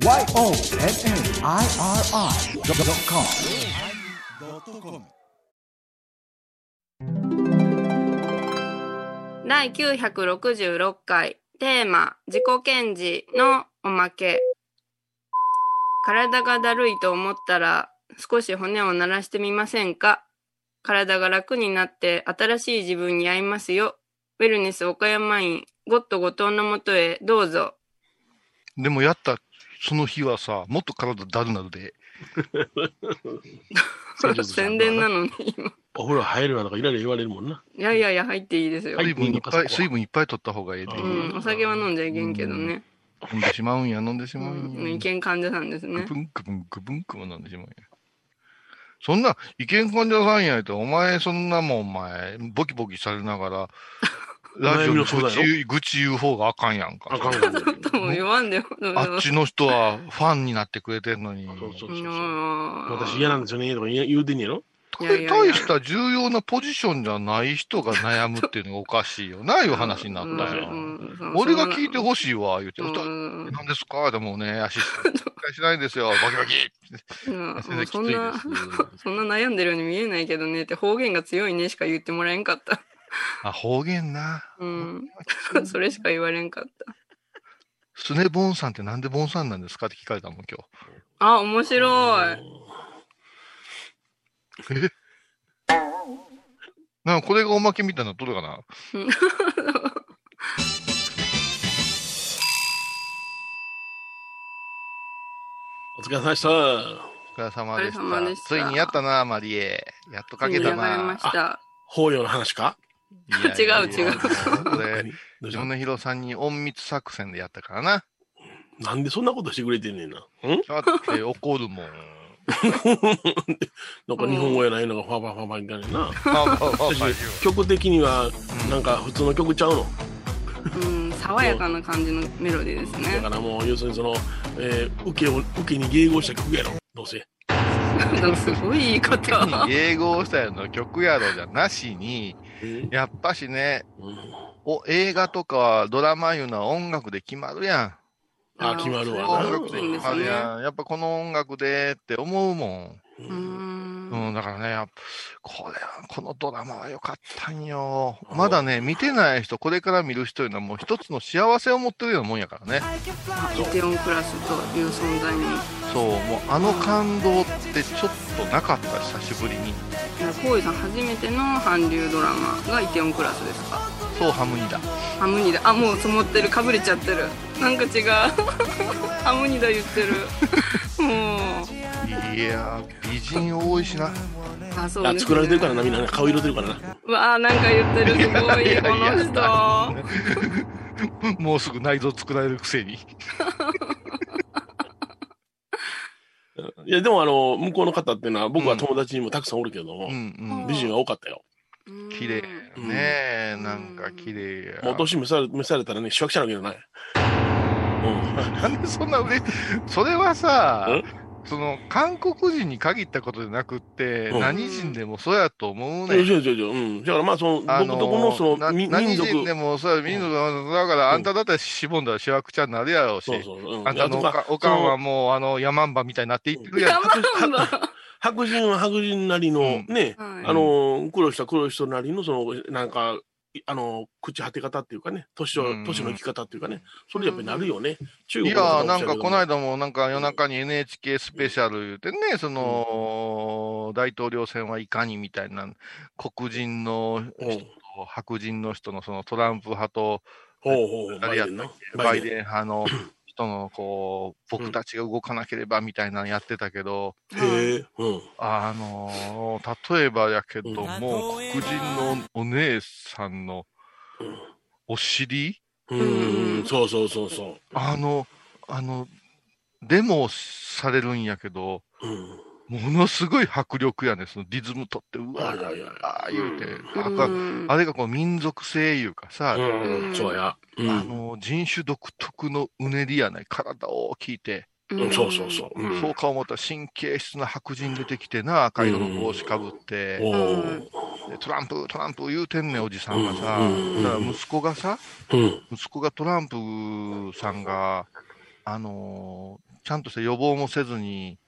YONNIRI.com 第966回テーマ自己顕示のおまけ。体がだるいと思ったら少し骨を鳴らしてみませんか？体が楽になって新しい自分に会いますよ。ウェルネス岡山院ゴッド後藤のもとへどうぞ。でもやったその日はさ、もっと体だるなるで。宣伝なのに今お風呂入るなとかいろいろ言われるもんな。いやいやいや入っていいですよ、水分いっぱい、水分いっぱい取った方がええで。うん、お酒は飲んじゃいけんけどね、飲んでしまうんや、飲んでしうん、まうんや。いけん患者さんですねくぶんくぶんくぶんくぶん飲んでしまうんや。そんな、意見患者さんやと、お前そんなもん、お前、ボキボキされながら、ラジオの愚痴言う方があかんやんか。あかんがな。とも言わんでよあっちの人はファンになってくれてんのに。そうそうそう私嫌なんですよねとか言うてんねやろこれ大した重要なポジションじゃない人が悩むっていうのがおかしいよな、いう話になったよ。うん俺が聞いてほしいわ、言うて。何ですか？でもね、アシスタント。一回しないんですよ、バキバキ。そんな。そんな悩んでるように見えないけどねって方言が強いねしか言ってもらえんかった。あ、方言な。うん。それしか言われんかった。スネボンさんってなんでボンさんなんですかって聞かれたもん、今あ、面白い。日。え？なこれがおまけみたいなのどれかな？お疲れ様でした。お疲れ様でした。お疲れ様でしたついにやったな、マリエ。やっとかけたやられまな。した。法要の話か？違う違うこれ、米広さんに隠密作戦でやったからな。なんでそんなことしてくれてんねんな。ん？だって怒るもん。なんか日本語やないのがファファファファみたいな。曲的には、なんか普通の曲ちゃうの？うん、爽やかな感じのメロディーですだねか。らもう、要するにその、えー、受けを、受けに迎合した曲やろ。どうせ。なんかすごい言い方。迎合したよの曲やろじゃなしに、うんやっぱしね、うんお映画とかドラマいうのは音楽で決まるやん。あ、決まるあわな。音楽で決まるやん。やっぱこの音楽でって思うもん。うーん。うん、だからね、やっぱこれは、このドラマは良かったんよ。まだね、見てない人、これから見る人いうのはもう一つの幸せを持ってるようなもんやからね。あイテオンクラスという存在に。そう、もうあの感動ってちょっとなかった、久しぶりに。コウイさん初めての韓流ドラマがイテオンクラスですか？そう、ハムニだ。ハムニダ。あもう積もってる。かぶれちゃってる。なんか違う。ハムニダ言ってる。もいやー、美人多いしな。うあそうね、作られてるからな、みんなね。顔色てるからな。うわあなんか言ってる。すごいいや。いやこの人。もうすぐ内臓作られるくせに。いや、でもあの、向こうの方っていうのは、僕は友達にもたくさんおるけども、うん。うん。美人は多かったよ。綺麗うんねえ、なんか綺麗や。もう年召され召されたらね、しわくちゃなわけどない。うん。なんでそんな売れ、それはさん、その、韓国人に限ったことじゃなくって、うん何人でもそうやと思うそうねん。そうそうそう。うん。だからまあ、その、あのそなの、み何民族。人でもそうや、民族だから、あんただったらしぼんだらしわくちゃになるやろうし。そうそう。うん。あんたのおとかおかんはもう、あの、ヤマンバみたいになっていってるやん。白人は白人なりの、うん。ね、はい。あの、苦労した苦労したなりの、その、なんか、いあの、朽ち果て方っていうかね、年をうん、年の生き方っていうかね、それやっぱりなるよね。中い国のやなんかこのい間もなんか夜中に NHK スペシャル言うてね、その、大統領選はいかにみたいな、黒人の人と白人の人のそのトランプ派と。バイデン派の人のこう、僕たちが動かなければみたいなのやってたけど、うん。あのー例えばやけども、黒人のお姉さんのお尻？うん、そうそうそうそあの、あの、デモされるんやけど、う。うん。ものすごい迫力やねそのリズム取って、うわいやいやいやああ言うて、うん。あれがこう民族性いうかさ、うん、そうや。うん。あの人種独特のうねりやない、体大きいて、うん。そうそうそう。うん。そうか思ったら神経質な白人出てきてな、赤色の帽子かぶって、おーでトランプ、トランプ言うてんねん、おじさんがさ。うん。だから息子がさ、うん。息子がトランプさんが、あのーちゃんとした予防もせずに、うん。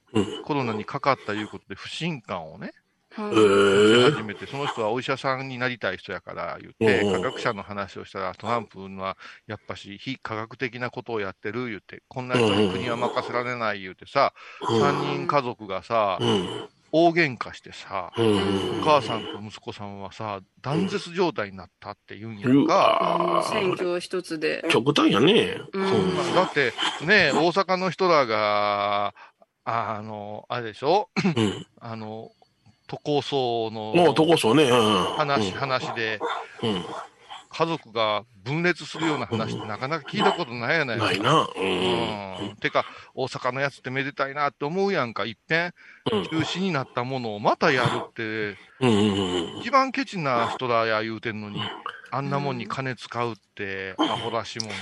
コロナにかかったいうことで不信感をね、はいえー始めて、その人はお医者さんになりたい人やから言って、うん科学者の話をしたら、トランプはやっぱし非科学的なことをやってる言って、こんな人に国は任せられない言うてさ、3人家族がさう、ん。大喧嘩してさ、うん。お母さんと息子さんはさ、断絶状態になったって言うんやうんか。わ選挙一つで。極端やね。うんだって、ね、大阪の人らが、あの、あれでしょ？うん。あの、都構想のこそね。うん。話、話で、うん。家族が分裂するような話ってなかなか聞いたことないやないか。ないな。う。うんん。てか、大阪のやつってめでたいなって思うやんか。いっぺんうん中止になったものをまたやるって。一番ケチな人らや言うてんのに、あんなもんに金使うって、アホらしもない。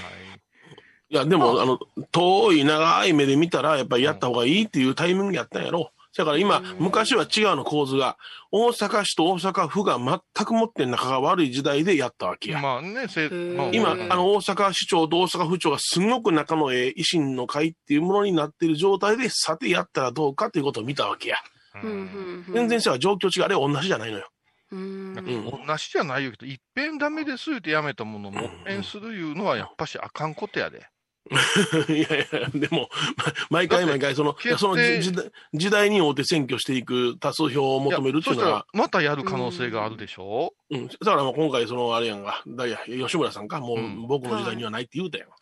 いや、でも、あの、遠い長い目で見たら、やっぱりやった方がいいっていうタイミングやったんやろ。だから今、昔は違うの構図が、大阪市と大阪府が全く持って仲が悪い時代でやったわけや。まあね、せ今、あうんの、大阪市長と大阪府長がすごく仲のええ維新の会っていうものになっている状態で、さてやったらどうかということを見たわけや。全然さ、状況違う。あれ同じじゃないのよ。うんん同じじゃないよけど、いっぺんダメです言うてやめたものをもっぺんするいうのはやっぱしあかんことやで。いやいや、でも、ま毎回毎回、その、その時時代に応て選挙していく多数票を求めるっていうのはまたやる可能性があるでしょ、うん。だからもう今回、その、あれやんか、だいや、吉村さんか、もううん僕の時代にはないって言うたやんか。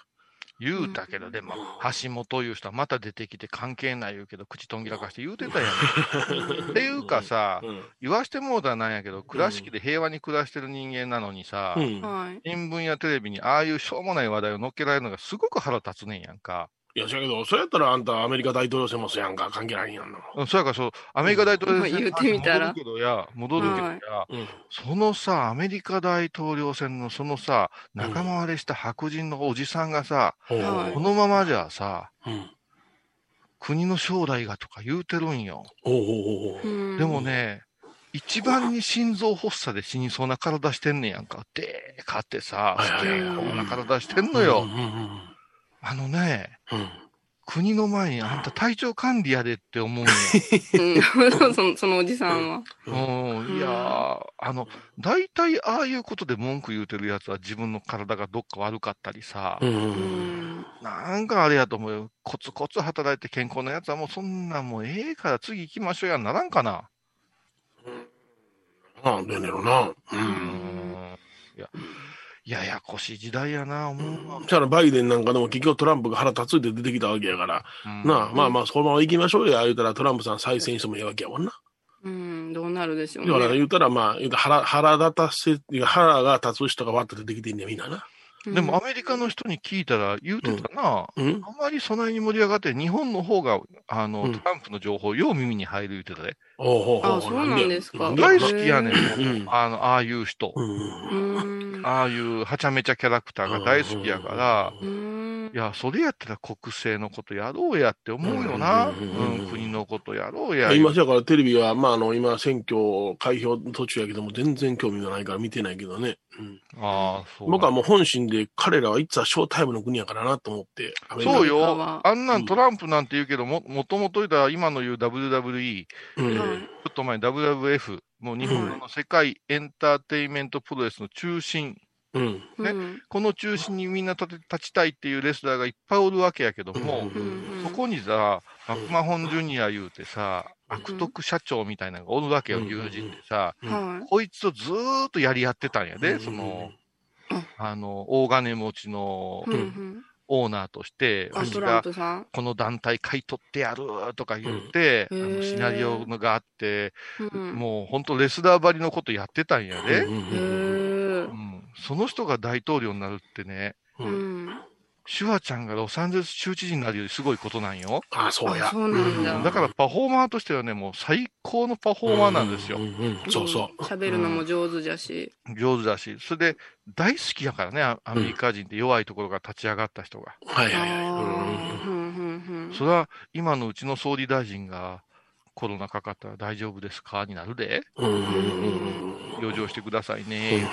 言うたけど、でも、橋本いう人はまた出てきて関係ない言うけど、口とんぎらかして言うてたやん。っていうかさ、うん。言わしてもうたらなんやけど、倉敷で平和に暮らしてる人間なのにさ。新聞やテレビにああいうしょうもない話題を乗っけられるのがすごく腹立つねんやんか。いや、そやけど、それやったらあんたアメリカ大統領選もそうやんか、関係ないんやんの。うんそやからそう、アメリカ大統領選言うてみたら戻るけどや、戻るけどや、うん。そのさ、アメリカ大統領選のそのさ、仲間割れした白人のおじさんがさ、このままじゃさ、うん。国の将来がとか言うてるんよ。でもね、一番に心臓発作で死にそうな体してんねやんか。でかってさ、はいはいはいでこんな体してんのよ。うんうんあのね、うん。うん国の前にあんた体調管理やでって思うんや。うん そのそのおじさんは。うん、いやー、あの、大体ああいうことで文句言うてるやつは自分の体がどっか悪かったりさ、うんなんかあれやと思うよ。コツコツ働いて健康なやつはもうそんなんもうええから次行きましょうやならんかな。なんでんねやろな。う。うんん。いや、ややこしい時代やな、思うわ。だからバイデンなんかでも結局トランプが腹立つって出てきたわけやから、うんなあ、まあまあ、そのまま行きましょうや、言うたらトランプさん再選してもいいわけやもんな。うん、どうなるでしょうだからね。言うたら、まあ、言うたら腹、腹立たせ、腹が立つ人がわっと出てきてんねや、みんなな。でもアメリカの人に聞いたら言うてたな。うんあまりそないに盛り上がって、日本の方が、あの、うんトランプの情報、よう耳に入る言うてたで。おうあそうなんですか大好きやねん、うんあの、ああいう人。ああいうはちゃめちゃキャラクターが大好きやから、うんいや、それやったら国政のことやろうやって思うよな。ううん国のことやろうや。今、だからテレビは、まあ、あの、今、選挙開票途中やけども、全然興味がないから見てないけどね。うんああ、そう。僕はもう本心で、彼らはいつはショータイムの国やからなと思って。そうよは。あんなんトランプなんて言うけど、も、もともと言ったら今の言う WWE、ちうん。はい。ょっと前に WWF、もう日本の世界エンターテインメントプロレスの中心、うん。ね。うん。この中心にみんな立て立ちたいっていうレスラーがいっぱいおるわけやけども、そこにさ、マクマホンジュニア言うてさ、悪徳社長みたいなのがおるわけよ、うん友人でさ、はこいつとずーっとやり合ってたんやで、うん。そのうん、あの、大金持ちのオーナーとして、あ、トランわしが。この団体買い取ってやるとか言って、うん。あのシナリオがあって、うん。もう本当レスラーばりのことやってたんやで、うんその人が大統領になるってね、ううんん。シュワちゃんがロサンゼルス州知事になるよりすごいことなんよ。あ、そうやあ。そうなんだだからパフォーマーとしてはね、もう最高のパフォーマーなんですよう。んうんうんそうそう。喋るのも上手じゃし。上手だし。それで、大好きやからね、アアメリカ人って弱いところが立ち上がった人が。はいはいはいあうんーふんふんふんそれは、今のうちの総理大臣がコロナかかったら大丈夫ですか？になるで。うんうんうん養生してくださいうんね。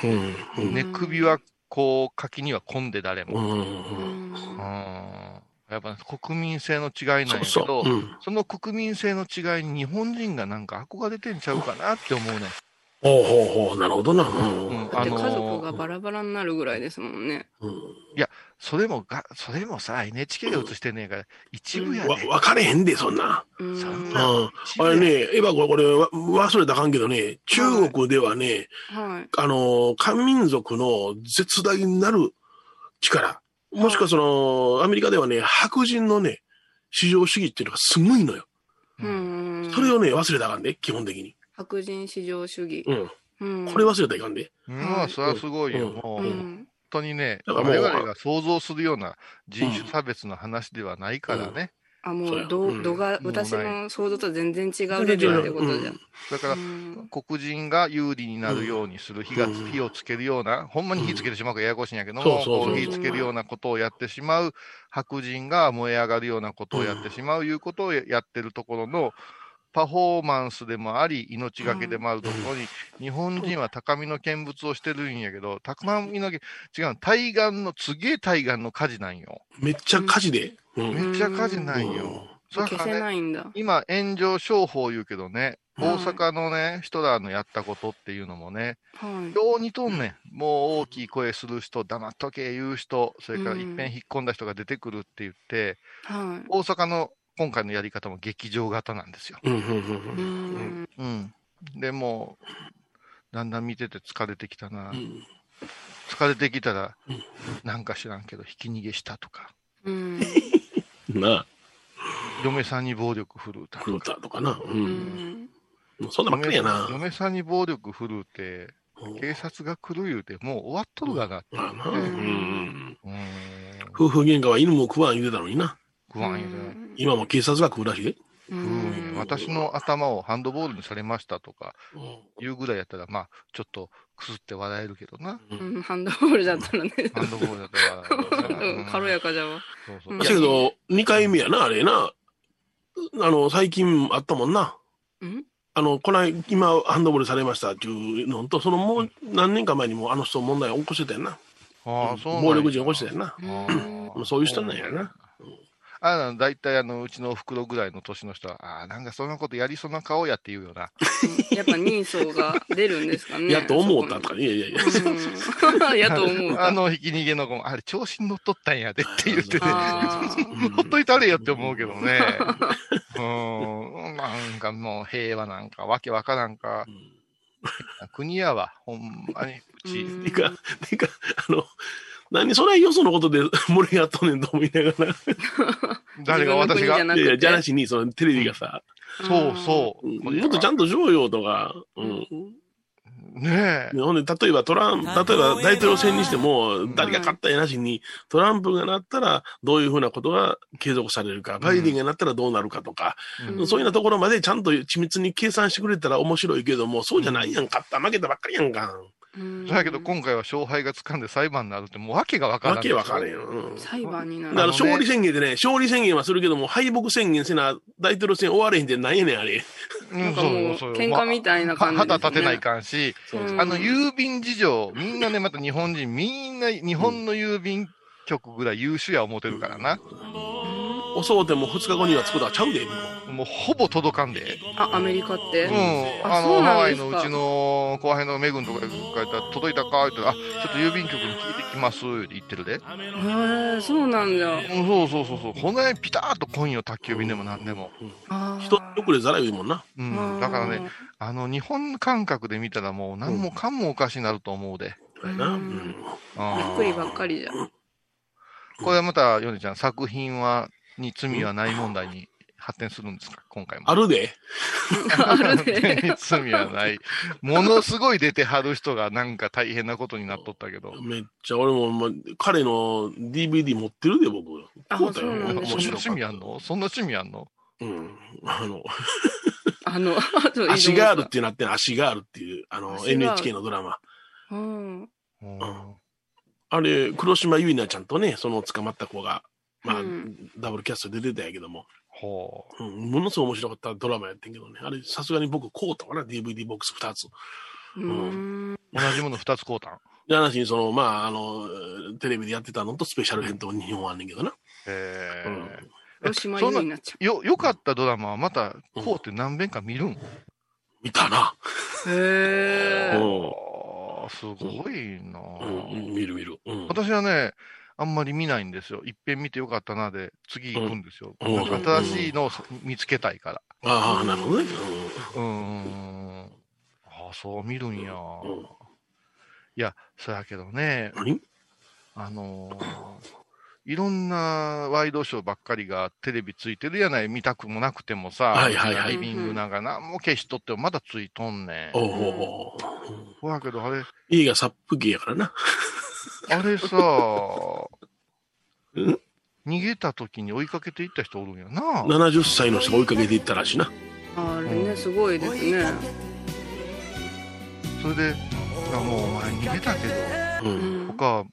うんうんね、首はこう、柿には混んで誰も。うんやっぱ国民性の違いなんやけど、そうそう。うん。その国民性の違いに日本人がなんか憧れてんちゃうかなって思うね。ほうほうほう、なるほどな。うん。うんだって家あのー族がバラバラになるぐらいですもんね。うんそれもが、それもさ、NHK が映してんねえから、一部やわ、ね。分かれへんで、そんな。うんあれね、エヴァこれ、これわ忘れたかんけどね、中国ではね、はい。あの、漢民族の絶大なる力、もしくはその、アメリカではね、白人のね、市場主義っていうのがすごいのよ。うん。それをね、忘れたかんで、基本的に。白人至上主義。うん。うん。これ忘れたらいかんで。うん、それはすごいよ。うんもう、うん。本当にね、だからもう我々が想像するような人種差別の話ではないからね。あ、もそうやう、度うん度が、私の想像とは全然違うレベルってことじゃん。だからう、ん黒人が有利になるようにする、火が、うん火をつけるような、ほんまに火つけてしまうからややこしいんやけども、火つけるようなことをやってしまう、白人が燃え上がるようなことをやってしまう、いうことをやってるところの、パフォーマンスでもあり、命がけでもあるところに、日本人は高みの見物をしてるんやけど、高みの、違う、対岸の、すげえ対岸の火事なんよ。めっちゃ火事で。うん。めっちゃ火事なんうんよ。それ消せからねないんだ。今、炎上商法言うけどね、はい大阪のね、人らのやったことっていうのもね、はい。よう似とんねん。もう大きい声する人、黙っとけ言う人、それからうんいっぺん引っ込んだ人が出てくるって言って、はい。大阪の今回のやり方も劇場型なんですよ。うん、うん、うんううん。ん。うん。でもう、だんだん見てて疲れてきたな。うん疲れてきたらうん、なんか知らんけど、ひき逃げしたとか、うん。なあ、嫁さんに暴力振るうたクローターとかな。う。うんん。そんなばっかりやな。嫁さんに暴力振るうて、うん警察が来る言うて、もう終わっとるがなって。まあな。ううんん。うーん。夫婦喧嘩は犬も食わん言うてたのにな。不安よね。今も警察が食うらしい？で。ううんん、私の頭をハンドボールにされましたとかういうぐらいやったら、まあ、ちょっとくすって笑えるけどな。んうん、ハンドボールだったらね。ハンドボールだったら笑える。うん軽やかじゃわ。そうだけど、2回目やな、あれな。あの、最近あったもんな。うん？あの、こない、今、ハンドボールされましたっていうのと、そのもう何年か前にもあの人問題を起こしてたよな。ああ、そうなんや暴力事起こしてたよな。そういう人なんやな。あの、大体あの、うちのお袋ぐらいの年の人は、ああ、なんかそんなことやりそうな顔やって言うよな。やっぱ人相が出るんですかね。やっと思ったとかね。いやいやいや。うん やっと思うた。あの、ひき逃げの子も、あれ、調子に乗っとったんやでって言ってね。ほっといたれよって思うけどね。うん、なんかもう平和なんか、わけわからんか。国やわ、ほんまに、うち。うんてか、てか、あの、何それよそのことで 盛り上がっとんねんと思いながら。誰が私が？いやいや、じゃなしに、そのテレビがさ、そうそう。うん。もっとちゃんとしようよとか、うん。ねえ。ほんで、例えばトラン、例えば大統領選にしても、誰が勝ったやなしに、トランプがなったらどういうふうなことが継続されるか、バイデンがなったらどうなるかとか、うん。そういうようなところまでちゃんと緻密に計算してくれたら面白いけども、そうじゃないやん、勝った、負けたばっかりやんか。うんだけど今回は勝敗がつかんで裁判になるって、もう訳がわからん。わけわかれんよ。うん裁判になる。だからあのね勝利宣言でね、勝利宣言はするけども、敗北宣言せな、大統領選終われへんってなんやねん、あれ。うなんかもう喧嘩みたいな感じですね旗立てないかんし、うんあの、郵便事情、みんなね、また日本人、みんな日本の郵便局ぐらい優秀や思ってるからな。遅うても2日後には着くとはちゃうで、向こもうほぼ届かんで。あ、アメリカって？うん。ああそうの、ハワイのうちの後輩のメグンとかが書いたら、届いたか？って言ったら、あ、ちょっと郵便局に聞いてきますって言ってるで。へえ、そうなんだ。うん、そうそうそうそう。こんなにピタッと来んよ、宅急便でもなんでも。あう。人遅れざら言うもんな。うん。だからね、あの、日本感覚で見たらもう何もかんもおかしになると思うで。そうやな。うんうんびっくりばっかりじゃん。これはまた、ヨネちゃん、作品は、に罪はない問題に発展するんですか？今回も。あるで。あるで。罪はない。ものすごい出てはる人がなんか大変なことになっとったけど。めっちゃ俺も、ま、彼の DVD 持ってるで、僕。あ買うたよそんな趣味あんの？そんな趣味あんの？うん。あの、あの、足があるってなってん足があるっていう、あの、NHK のドラマ。うん。うんあれ、黒島結菜ちゃんとね、その捕まった子が、まあ、うんダブルキャストで出てたんやけども、ほうん、ものすごい面白かったドラマやってんけどね。あれ、さすがに僕、こうたかな、DVD ボックス2つ。うん。う。同じもの二つ買うたん？で、話に、その、まあ、あの、テレビでやってたのとスペシャル編と2本あんねんけどな。へうん黒島優になっちゃよ、良かったドラマはまた、こうって何遍か見るん、見たな。う。へえ。すごいな、うん、見る見る。うん。私はね、あんまり見ないんですよ。いっぺん見てよかったなで、次行くんですよ。うん新しいのを見つけたいから。ああ、なるほどね。うーん。ああ、そう見るんや。いや、そやけどね、何？あのーいろんなワイドショーばっかりがテレビついてるやない、見たくもなくてもさ、はいはいはいリビングなんか何も消しとってもまだついとんねん。おうおうおうほやけど、あれ、家が殺風景やからな。あれさ、うん逃げた時に追いかけていった人おるんやな。70歳の人が追いかけていったらしいな。あれね、すごいですね。それで、いやもうお前逃げたけど、う。うんん。他は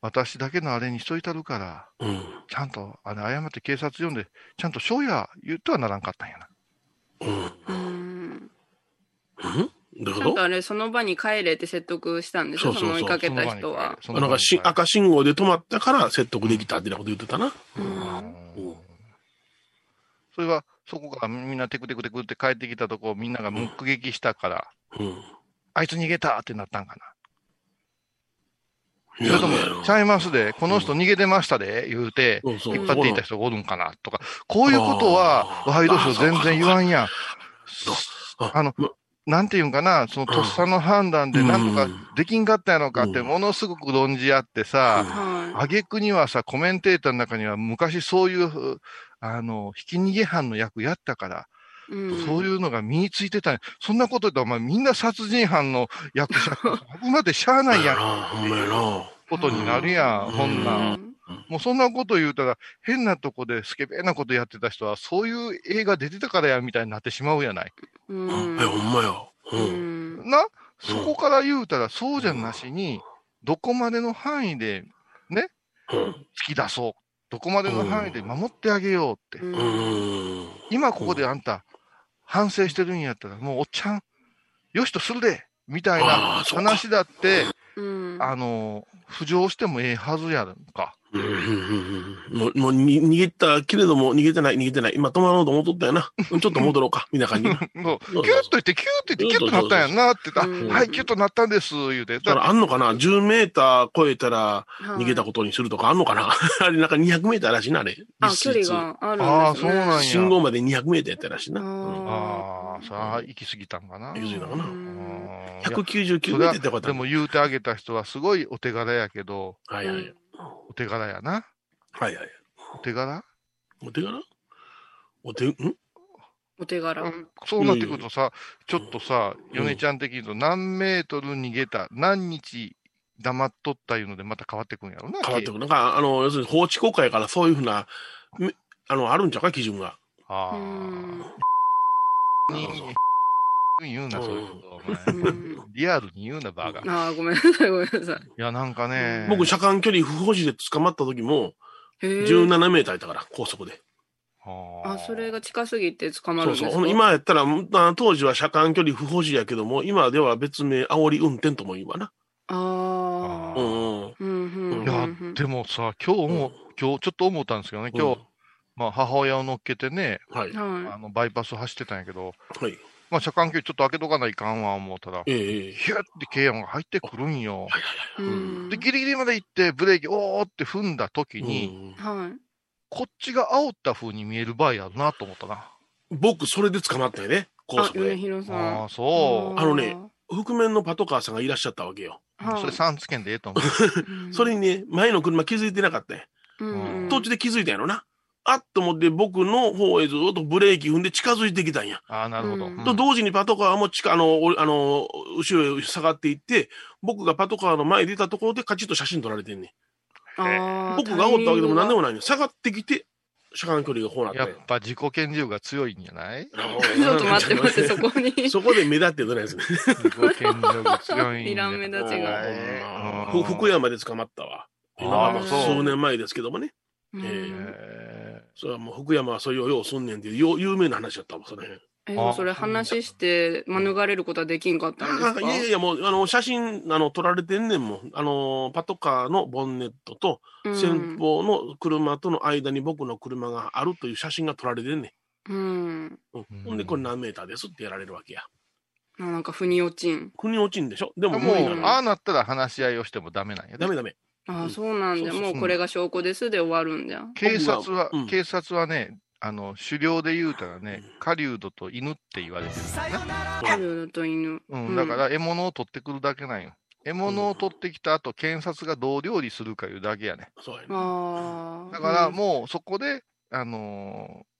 私だけのあれにしといたるから、うん。ちゃんと、あれ、謝って警察呼んで、ちゃんと庄屋言ってはならんかったんやな。うん。うん？うんどういうちゃんことあれ、その場に帰れって説得したんでしょそうそうそうその追いかけた人は。そなんかし赤信号で止まったから説得できたってなこと言ってたな。ううんん。それは、そこからみんなテクテクテクって帰ってきたとこをみんなが目撃したから、うん。あいつ逃げたってなったんかな。それともちゃいますで、この人逃げてましたで、言うて、引っ張っていた人がおるんかな、とか、こういうことは、ワイドショー全然言わんやん。ああの、なんていうんかな、そのとっさの判断でなんとかできんかったやろかって、うんものすごく論じ合ってさ、は挙句にはさ、コメンテーターの中には昔そういう、あの、ひき逃げ犯の役やったから、い。うん。そういうのが身についてたんやそんなこと言ったら、お前みんな殺人犯の役者、危なってしゃあないやん、ほんまやな。ことになるやん、うんほんな。うんん。もうそんなこと言うたら、変なとこでスケベなことやってた人は、そういう映画出てたからや、みたいになってしまうやない。うんえ、ほんまや。ううん。ん。な、そこから言うたら、そうじゃなしに、どこまでの範囲でうん。突き出そう。どこまでの範囲で守ってあげようって。うんうん。今ここであんた、反省してるんやったら、もうおっちゃん、よしとするでみたいあな話だって、うん。あの、浮上してもええはずやんか。うんうんうんうんもう、もうに逃げたけれども、逃げてない、逃げてない。今止まろうと思っとったよな。うんちょっと戻ろうか、みたいな感じな。そうキュッと言って、キュッと言って、キュッとなったんやんなって言うんったら、はい、キュッとなったんです、言うて。だからあんのかな ?10 メーター超えたらはい逃げたことにするとかあんのかな？あれなんか200メーターらしいな、あれ。あ、距離があるんですね。ああ、そうなんや。信号まで200メーターやったらしいな。あうんああ、さあ、行き過ぎたんかな。行き過ぎたかなううんんいや199それはメーターってことでも言うてあげた人はすごいお手柄やけど、はいはい。お手柄やな。はいはい。お手柄？お手柄？お手、ん？お手柄。そうなってくるとさ、ちょっとさ、うん米ちゃん的に言うと何メートル逃げた、何日黙っとったいうのでまた変わってくんやろな。変わってくる。なんか、あの、要するに法治国家やからそういうふうな、めあの、あるんちゃうか、基準が。あうんあ。に言うな、そういうこと。リアルに言うな、バ ーガー。いああ、ごめんなさい、ごめんなさや、なんかね。僕、車間距離不保持で捕まった時も、い。へえ。17メーターいたから、高速で。ああ、それが近すぎて捕まるそうそう。んですか？ほんで今やったら、あ当時は車間距離不保持やけども、今では別名、煽り運転とも言うわな。あうあ。んうん。うんうんいやうんうん、でもさ、今日も、今日ちょっと思ったんですけどね、今日、まあ、母親を乗っけてね、はい。あはのバイパス走ってたんやけど、はい。まあ、車間距離ちょっと開けとかないかんわ思ったら、ええええヒュッて軽音が入ってくるんよ。で、ギリギリまで行って、ブレーキ、おーって踏んだ時に。こっちが煽った風に見える場合あるなと思ったな。僕、それで捕まったよね、高速で。広さん。ああ、そあのね覆面のパトカーさんがいらっしゃったわけよ。う。はいそれ3つけんでええと思う。う んそれにね、前の車気づいてなかったよ。うん途中で気づいたんやろな。あっと思って僕の方へずっとブレーキ踏んで近づいてきたんや。ああ、なるほど。と同時にパトカーも近、あの、おあの、後ろへ下がっていって、僕がパトカーの前に出たところでカチッと写真撮られてんねん。僕が煽ったわけでも何でもタないねん下がってきて、車間距離がこうなったんややっぱ自己顕示欲が強いんじゃない？ちょっと待って待って、そこに。そこで目立ってどないですね。自己顕示欲強いんじゃない？いらん目立ちが福山で捕まったわ。今はもうそう数年前ですけどもね。うんええそれはもう福山はそういうようすんねんっていうよう有名な話だったわ、その辺。え、それ話して免れることはできんかったんですか？いやいや、もう、あの、写真、あの、撮られてんねんもん。あの、パトカーのボンネットと、先方の車との間に僕の車があるという写真が撮られてんねうん。うん。ん。うん。ほんで、これ何メーターですってやられるわけや。あなんか腑に落ちん。国落ちんでしょ？でも、もう、ああなったら話し合いをしてもダメなんやで。ダメダメ。ああ、そうなんじゃ。そうそうもうこれが証拠ですで終わるんじゃ。警察は、うん警察はね、あの、狩猟で言うたらね、狩人と犬って言われてるんだよね。猿と犬。うん、だから獲物を取ってくるだけなんよ。獲物を取ってきた後、検察がどう料理するかいうだけやね。そうやね。ああ。だからもうそこで、あのー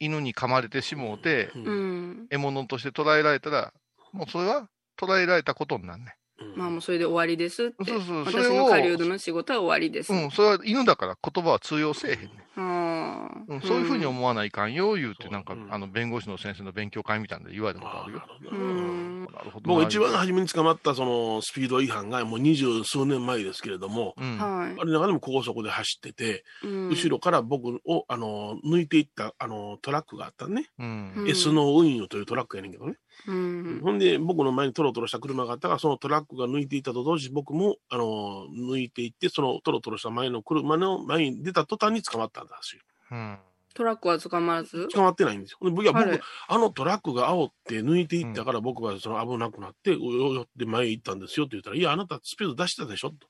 犬に噛まれてしもうて、う。うんん。獲物として捉えられたら、もうそれは捉えられたことになんね。まあもうそれで終わりですって。そうそうそ私れをの狩人の仕事は終わりです。うん、それは犬だから言葉は通用せえへんね。うん、そういうふうに思わないかんよ、言うて、なんか、うんあの、弁護士の先生の勉強会みたいなので言われたことあるよ。ううんん。なるほどな。僕一番初めに捕まったそのスピード違反がもう二十数年前ですけれども、うん。はいあ。れ中でも高速で走ってて、うん後ろから僕をあの抜いていったあのトラックがあったね、うん。うん S の運輸というトラックやねんけどね、うん。ほんで僕の前にトロトロした車があったからそのトラックが抜いていったと同時僕もあの抜いていってそのトロトロした前の車の前に出た途端に捕まったんですようん。トラックは捕まらず？捕まってないんですよでいや僕、はいあのトラックが煽って抜いていったから僕はその危なくなって、およよって前へ行ったんですよって言ったら、いや、あなたスピード出したでしょと。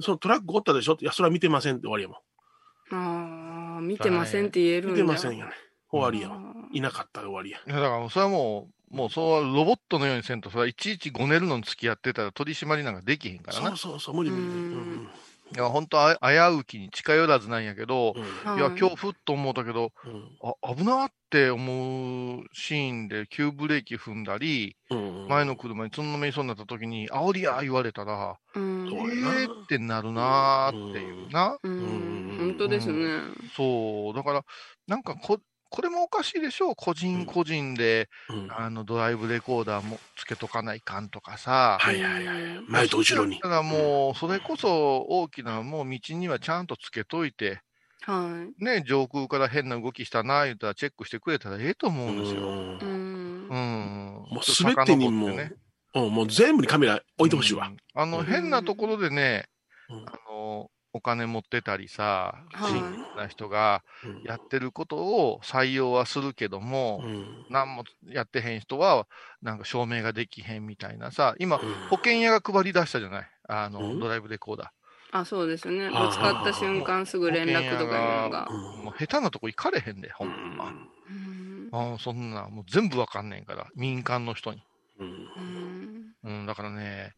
そのトラックおったでしょっていや、それは見てませんって終わりやもああ、見てませんって言えるん。んだ。見てませんよね。終わりやわ。あいなかったで終わりや。いや、だからもうそれはもう、もうそうロボットのようにせんと、それはいちいちごねるのに付き合ってたら取り締まりなんかできへんからな。そうそうそう、無理無理いや、本当あ危うきに近寄らずなんやけど、はいいや、今日ふっと思ったけど、うん。あ、危なって思うシーンで急ブレーキ踏んだり、うん。前の車につんのめりそうになった時に、煽りや言われたら、うん。えってなるなーっていうな。ううん。ん。本当ですね。そう、だから、なんかこ、これもおかしいでしょ個人個人で、うんあの、ドライブレコーダーもつけとかないかんとかさ。はいはいはい。前と後ろにだ。からもう、それこそ大きなもう道にはちゃんとつけといて、はね、上空から変な動きしたな、言ったらチェックしてくれたらええと思うんですよ。い。うんう。ん。もう全てにも遡ってねうん、もう全部にカメラ置いてほしいわう。んあの、うん変なところでね、うんあの、お金持ってたりさ、はい。真剣な人がうん。やってることを採用はするけども、うん。何もやってへん人は、なんか証明ができへんみたいなさ、今、うん。保険屋が配り出したじゃない？あの、うん？ドライブレコーダあ、そうですね。ぶはあつかった瞬間すぐ連絡とかいうのが。ー。もう下手なとこ行かれへんで、ほうんんま。うん。ああそんな、もう全部わかんねんから、民間の人に。うん。うん。うん、だからね、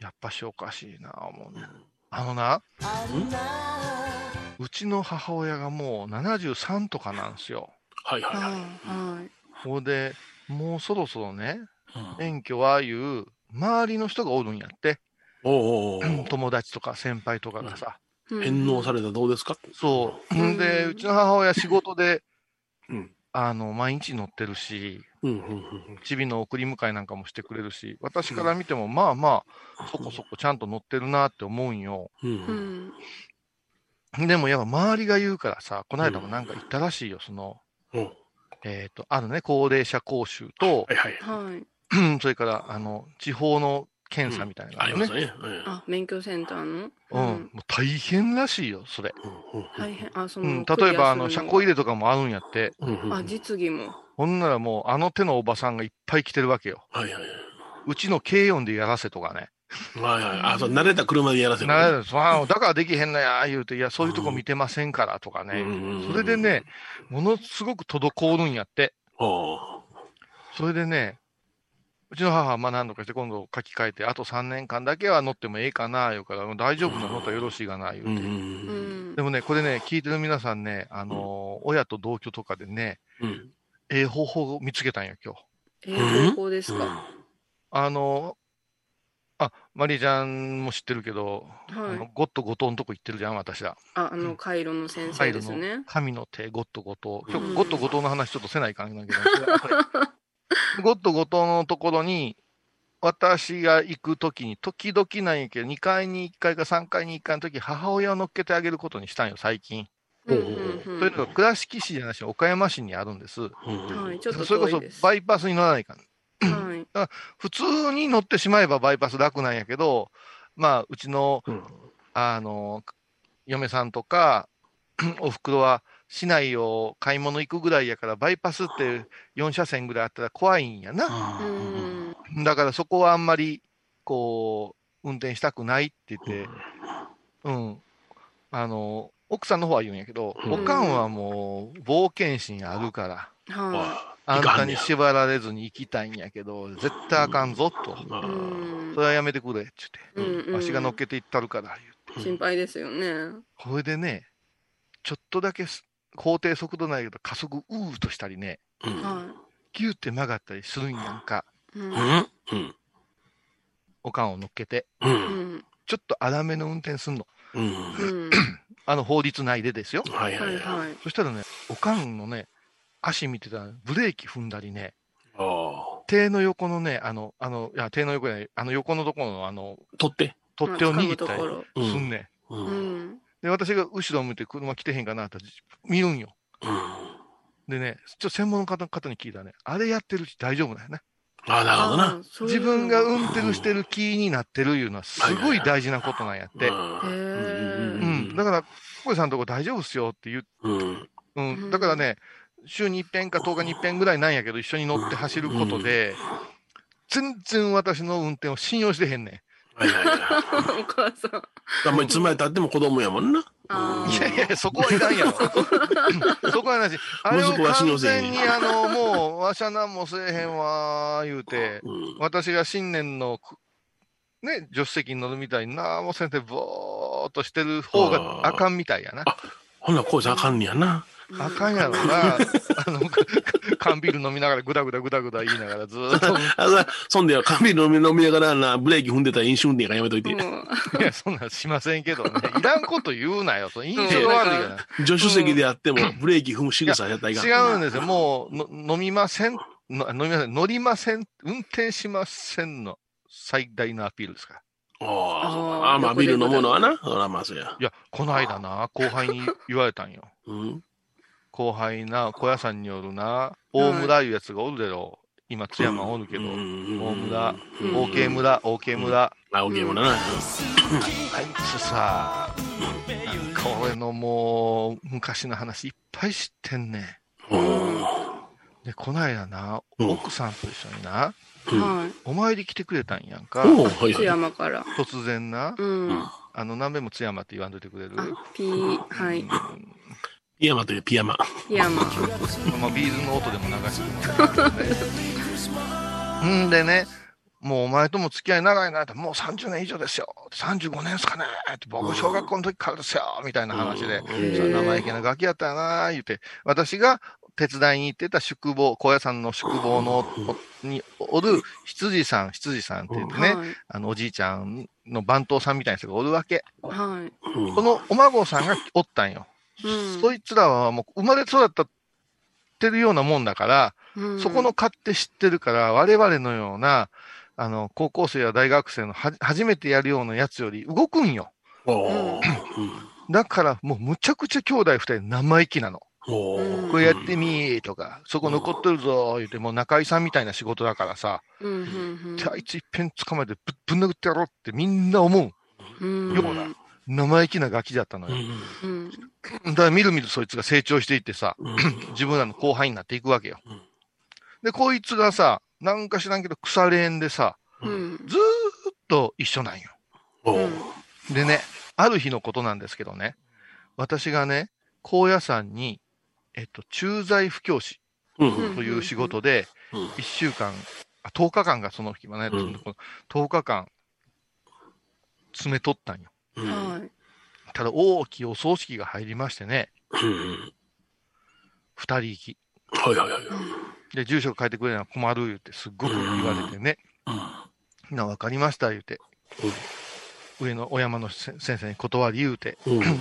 やっぱしおかしいな、思うね。あのな、うちの母親がもう73とかなんですよ。はいはいはい。はい。ほいで、もうそろそろね、うん免許はいう、周りの人がおるんやって。おうおうおう友達とか先輩とかがさ。返納されたらどうですか？そう。で、うちの母親仕事で、うん。あの、毎日乗ってるし、チビの送り迎えなんかもしてくれるし、私から見ても、まあまあ、そこそこちゃんと乗ってるなって思うんよ。でもやっぱ周りが言うからさ、この間もなんか言ったらしいよ、その、うん。えっ、と、あるね、高齢者講習と。それから、あの、地方の検査みたいなのねあります。ね。うんあ、免許センターの？うん、。もう大変らしいよ、それ。うん大変。あ、そうん、の。例えば、あの、車庫入れ。れとかもあるんやって。うんうんあ、実技も。ほんならもう、あの手のおばさんがいっぱい来てるわけよ。はいはいはい。うちの軽音でやらせとかね。はいはい。あ、そう、慣れた車でやらせる。なるそうだからできへんのや、言うて、いや、そういうとこ見てませんからとかね。それでね、、ものすごく滞るんやって。それでね、うちの母はまあ何度かして今度書き換えて、あと3年間だけは乗ってもええかな、言うから、大丈夫なのったらよろしいがな、言うて。うんで。もね、これね、聞いてる皆さんね、あのー親と同居とかでね、うん。ええ方法を見つけたんよ、今日。ええ方法ですか。あのーあ、マリーちゃんも知ってるけど、あのはい。ゴッド後藤のとこ行ってるじゃん、私ら。あ、あの、回路の先生ですね。神の手、ゴッド後藤。今うん日、ゴッド後藤の話ちょっとせないかんだけど、ゴッド後藤のところに、私が行くときに、時々なんやけど、2回に1回か3回に1回のとき、母親を乗っけてあげることにしたんよ、最近。ほううんうんそういうのが倉敷市じゃなしに岡山市にあるんです。うんはい、ちょっとそれこそ。バイパスに乗らないかん。はい。普通に乗ってしまえばバイパス楽なんやけど、まあ、うちの、うんあの、嫁さんとか、おふくろは市内を買い物行くぐらいやから、バイパスって4車線ぐらいあったら怖いんやな。うん。だからそこはあんまり、こう、運転したくないって言って、うん。あの、奥さんの方は言うんやけど、うんおかんはもう冒険心あるから、はあんたに縛られずに行きたいんやけど、絶対あかんぞと。それはやめてくれって言って。うん。わしが乗っけていったるから言って。心配ですよね。これでね、ちょっとだけす法定速度ないけど加速うーとしたりね、うんはギューって曲がったりするんやんか。い。うんうんうんおかんを乗っけて、ううんん。ちょっと荒めの運転すんの。うんうん。あの法律内でですよ。はいははいいはいはい。そしたらね、おかんのね、足見てたらブレーキ踏んだりね、あ手の横のね、あの、あの、いや、手の横じゃない、あの横のところのあの、あ取って取っ手を握ったりすんねん。ううんん。で、私が後ろを向いて車来てへんかなって見るんよ。でね、ちょっと専門の方方に聞いたらね、あれやってるうち大丈夫だよね。ああなるほどな自分が運転してる気になってるいうのはすごい大事なことなんやって。へうーん。だから、小さんのとこ大丈夫っすよって言う。うんうん。だからね、週に一遍か10日に一遍ぐらいなんやけど、一緒に乗って走ることで、全然私の運転を信用してへんねはいはいはいお母さん。あんまりいつまでたっても子供やもんな。いーやいや、そこはいらんやろ。そこはなし。あれを息子は信用完全に、あの、もう、わしゃなんもせえへんわー、言うて、うん私が新年のく、ね、助手席に乗るみたいにな、もうせんて、ぼーっとしてる方があかんみたいやな。ほんならこうじゃあかんねやなあかんやろな。あの、缶ビール飲みながらぐだぐだぐだぐだ言いながらずーっと。あそそんでよ缶ビール飲み飲みながらなブレーキ踏んでたら飲酒運転がやめといてもういや、そんなんしませんけどね。いらんこと言うなよ。その印象うん悪いや助手席であってもブレーキ踏む仕草やったらいか。違うんですよ。もうの、飲みませんの、飲みません。乗りません。運転しませんの最大のアピールですから。ああーああまあビール飲むのはなそらまあそうやいや、この間な、後輩に言われたんよ。うん後輩な、小屋さんによるな、大村いうやつがおるでろう。今、津山おるけど、大村、うん OK 村、OK 村。あオーケーもだなあいつさ、なんか俺のもう、昔の話いっぱい知ってんねうんん。で、こないだな、うん奥さんと一緒にな。お参り来てくれたんやんか。津おうはいはい山から。突然な、うん。あ、あの、何べも津山って言わんといてくれる？ピー、はい。ピヤマというピヤマ津山。まあ、ビーズの音でも流しても。んでね、もうお前とも付き合い長いなって、もう30年以上ですよ。35年ですかねって、僕小学校の時からですよ。みたいな話で、生意気なガキやったよな言うて、私が手伝いに行ってた宿坊、高野山の宿坊の、におる羊さん、羊さんって言ってね、はい。あの、おじいちゃんの番頭さんみたいな人がおるわけ。はい。うんこのお孫さんがおったんよ。うんそいつらはもう生まれ育ったってるようなもんだから、うんそこの勝手知ってるから、我々のような、あの、高校生や大学生のは初めてやるようなやつより動くんよ。だから、もうむちゃくちゃ兄弟二人生意気なの。これやってみーとか、そこ残ってるぞー言って、もう中井さんみたいな仕事だからさ、うんうんであいつ一遍捕まえてぶぶん殴ってやろうってみんな思う。うん。ような生意気なガキだったのうよ。うん。だからみるみるそいつが成長していってさ、ん自分らの後輩になっていくわけようん。で、こいつがさ、なんか知らんけど腐れ縁でさ、うん。ずーっと一緒なんよ。でね、ある日のことなんですけどね、私がね、高野山に、えっと、駐在布教師うんという仕事で、うん1週間、あ10日間がその日はね、うんこの10日間、詰めとったんよ。うん。はい。ただ、大きいお葬式が入りましてね、うん二人行き。はいはいはいで、住所変えてくれな困る言って、すっごく言われてね、な、わかりました言うて、上のお山のせ先生に断り言うて、うん。う ん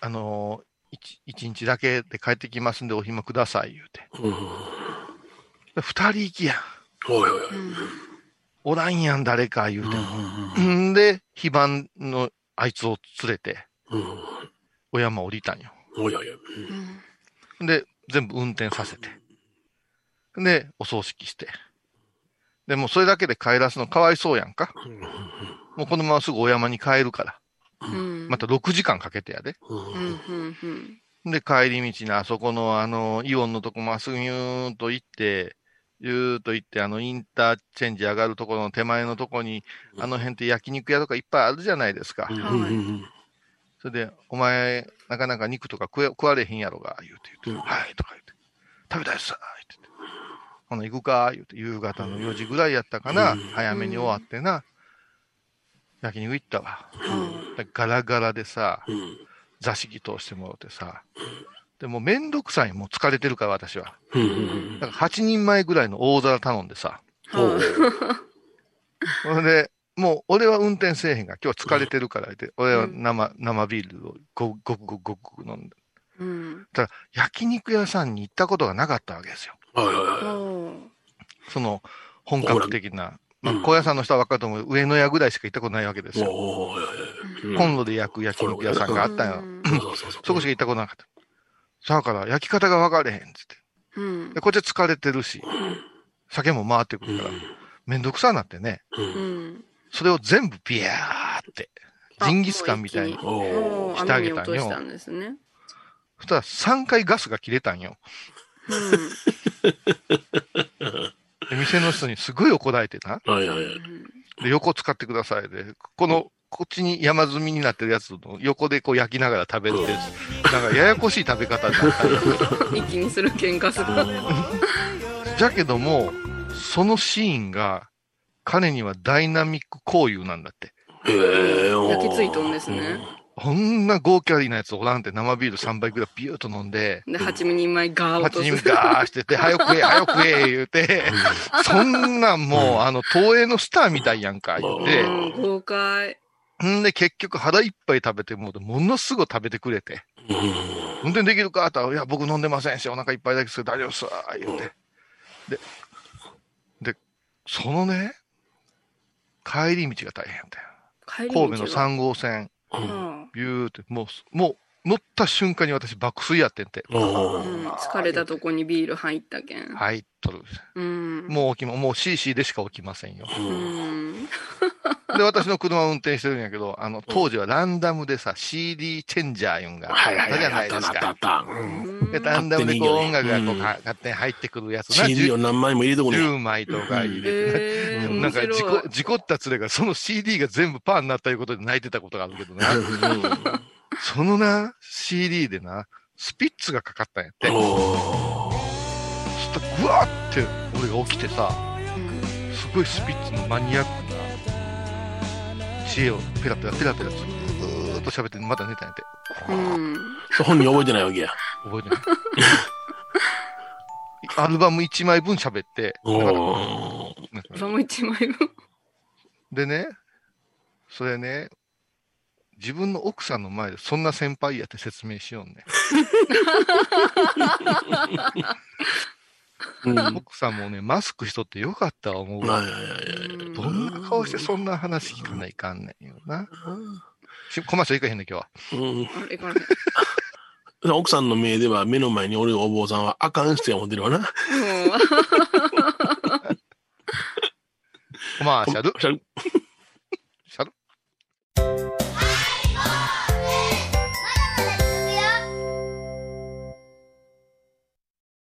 あのー一一日だけで帰ってきますんでお暇ください言うて。うん。人行きやん。おいおいおい。おらんやん、誰か言うて。うん。んで、非番のあいつを連れて、うんお山降りたんよ。おいおいおい。うんで、全部運転させて。で、お葬式して。で、もうそれだけで帰らすのかわいそうやんか。もうこのまますぐお山に帰るから。うんまた6時間かけてやで。で、帰り道にあそこのあの、イオンのとこまっすぐにゅーんと行って、ゆーっと行って、あの、インターチェンジ上がるところの手前のとこに、あの辺って焼肉屋とかいっぱいあるじゃないですか。それで、お前、なかなか肉とか食え食われへんやろが、言うて言うて、うん。はい、とか言って、食べたいっす、言って。ほな、行くか、言うて、夕方の4時ぐらいやったかな、うん。早めに終わってな、焼肉行ったわ。うん。でガラガラでさ、うん。座敷通してもらってさ、でもうめんどくさい、もう疲れてるから、私は。だから8人前ぐらいの大皿頼んでさ、おうそれで、もう俺は運転せえへんが、今日は疲れてるから言って、俺は生、生ビールをごごくごくごく飲んで。うんただ、焼肉屋さんに行ったことがなかったわけですよ。はいはいはいおーその、本格的な。まあうん、高野山の人は分かると思う。上野屋ぐらいしか行ったことないわけですよ。コンロで焼く焼肉屋さんがあったんよ。うんそうそうそうそうそこしか行ったことなかった。さあから、焼き方が分かれへんっつって。うんで、こっちは疲れてるし、酒も回ってくるから、めんどくさなってね。うんううんんそれを全部ピヤーって、あジンギスカンみたいに。おうおーしてあげたんよしたんですねそしたら3回ガスが切れたんよ。で店の人にすごい怒られてな。はいはいはいうんで、横使ってくださいで、この、こっちに山積みになってるやつの横でこう焼きながら食べるってなんかややこしい食べ方になった。一気にする喧嘩する。じゃけども、そのシーンが、彼にはダイナミック交友なんだって。へえ焼き付いとんですね。こんな豪キャリーなやつおらんって生ビール3杯ぐらいビューっと飲んで、で8人前ガー落8人ガーしてて、早く食え、早く食え、言うて、そんなんもう、あの、東映のスターみたいやんか、言ううて、ん豪快んで、結局腹いっぱい食べてもものすごい食べてくれて、うん。運転できるか？って言ったら、いや、僕飲んでませんし、お腹いっぱいだけですけど大丈夫っす。わ、言うて。で、で、そのね、帰り道が大変だよ。神戸の3号線、うん。ビューって、もう、もう、乗った瞬間に私爆睡やってんて。おううん。疲れたとこにビール入ったけん。入っとる。うん。もう起きま、もう CC でしか起きませんよ。うんで、私の車を運転してるんやけど、あの、当時はランダムでさ、CD チェンジャーいうんがあったじゃなないいですか。ったあった。うん。でランダムでこう音楽がこううんか勝手に入ってくるやつな。CD を何枚も入れとこね。10枚とか入れてなんか事故、事故った連れがその CD が全部パーになったいうことで泣いてたことがあるけどな。そのな、CD でな、スピッツがかかったんやって。そおしたらぐわーって俺が起きてさ、すごいスピッツのマニアックな知恵をペラペラペラペラずーっと喋ってまた寝たんやって。うんそう本人覚えてないわけや。覚えてない。アルバム1枚分喋って、おなんかーその一枚分？でね、それね、自分の奥さんの前でそんな先輩やって説明しようね。うん奥さんもね、マスクしとってよかったわ思うわ。どんな顔してそんな話聞かないかんねんよな。しコマーシャル行かへんねん、今日は。うん奥さんの目では目の前におるお坊さんはあかん人や思ってるわな。もコマーシャル？シャルシャル？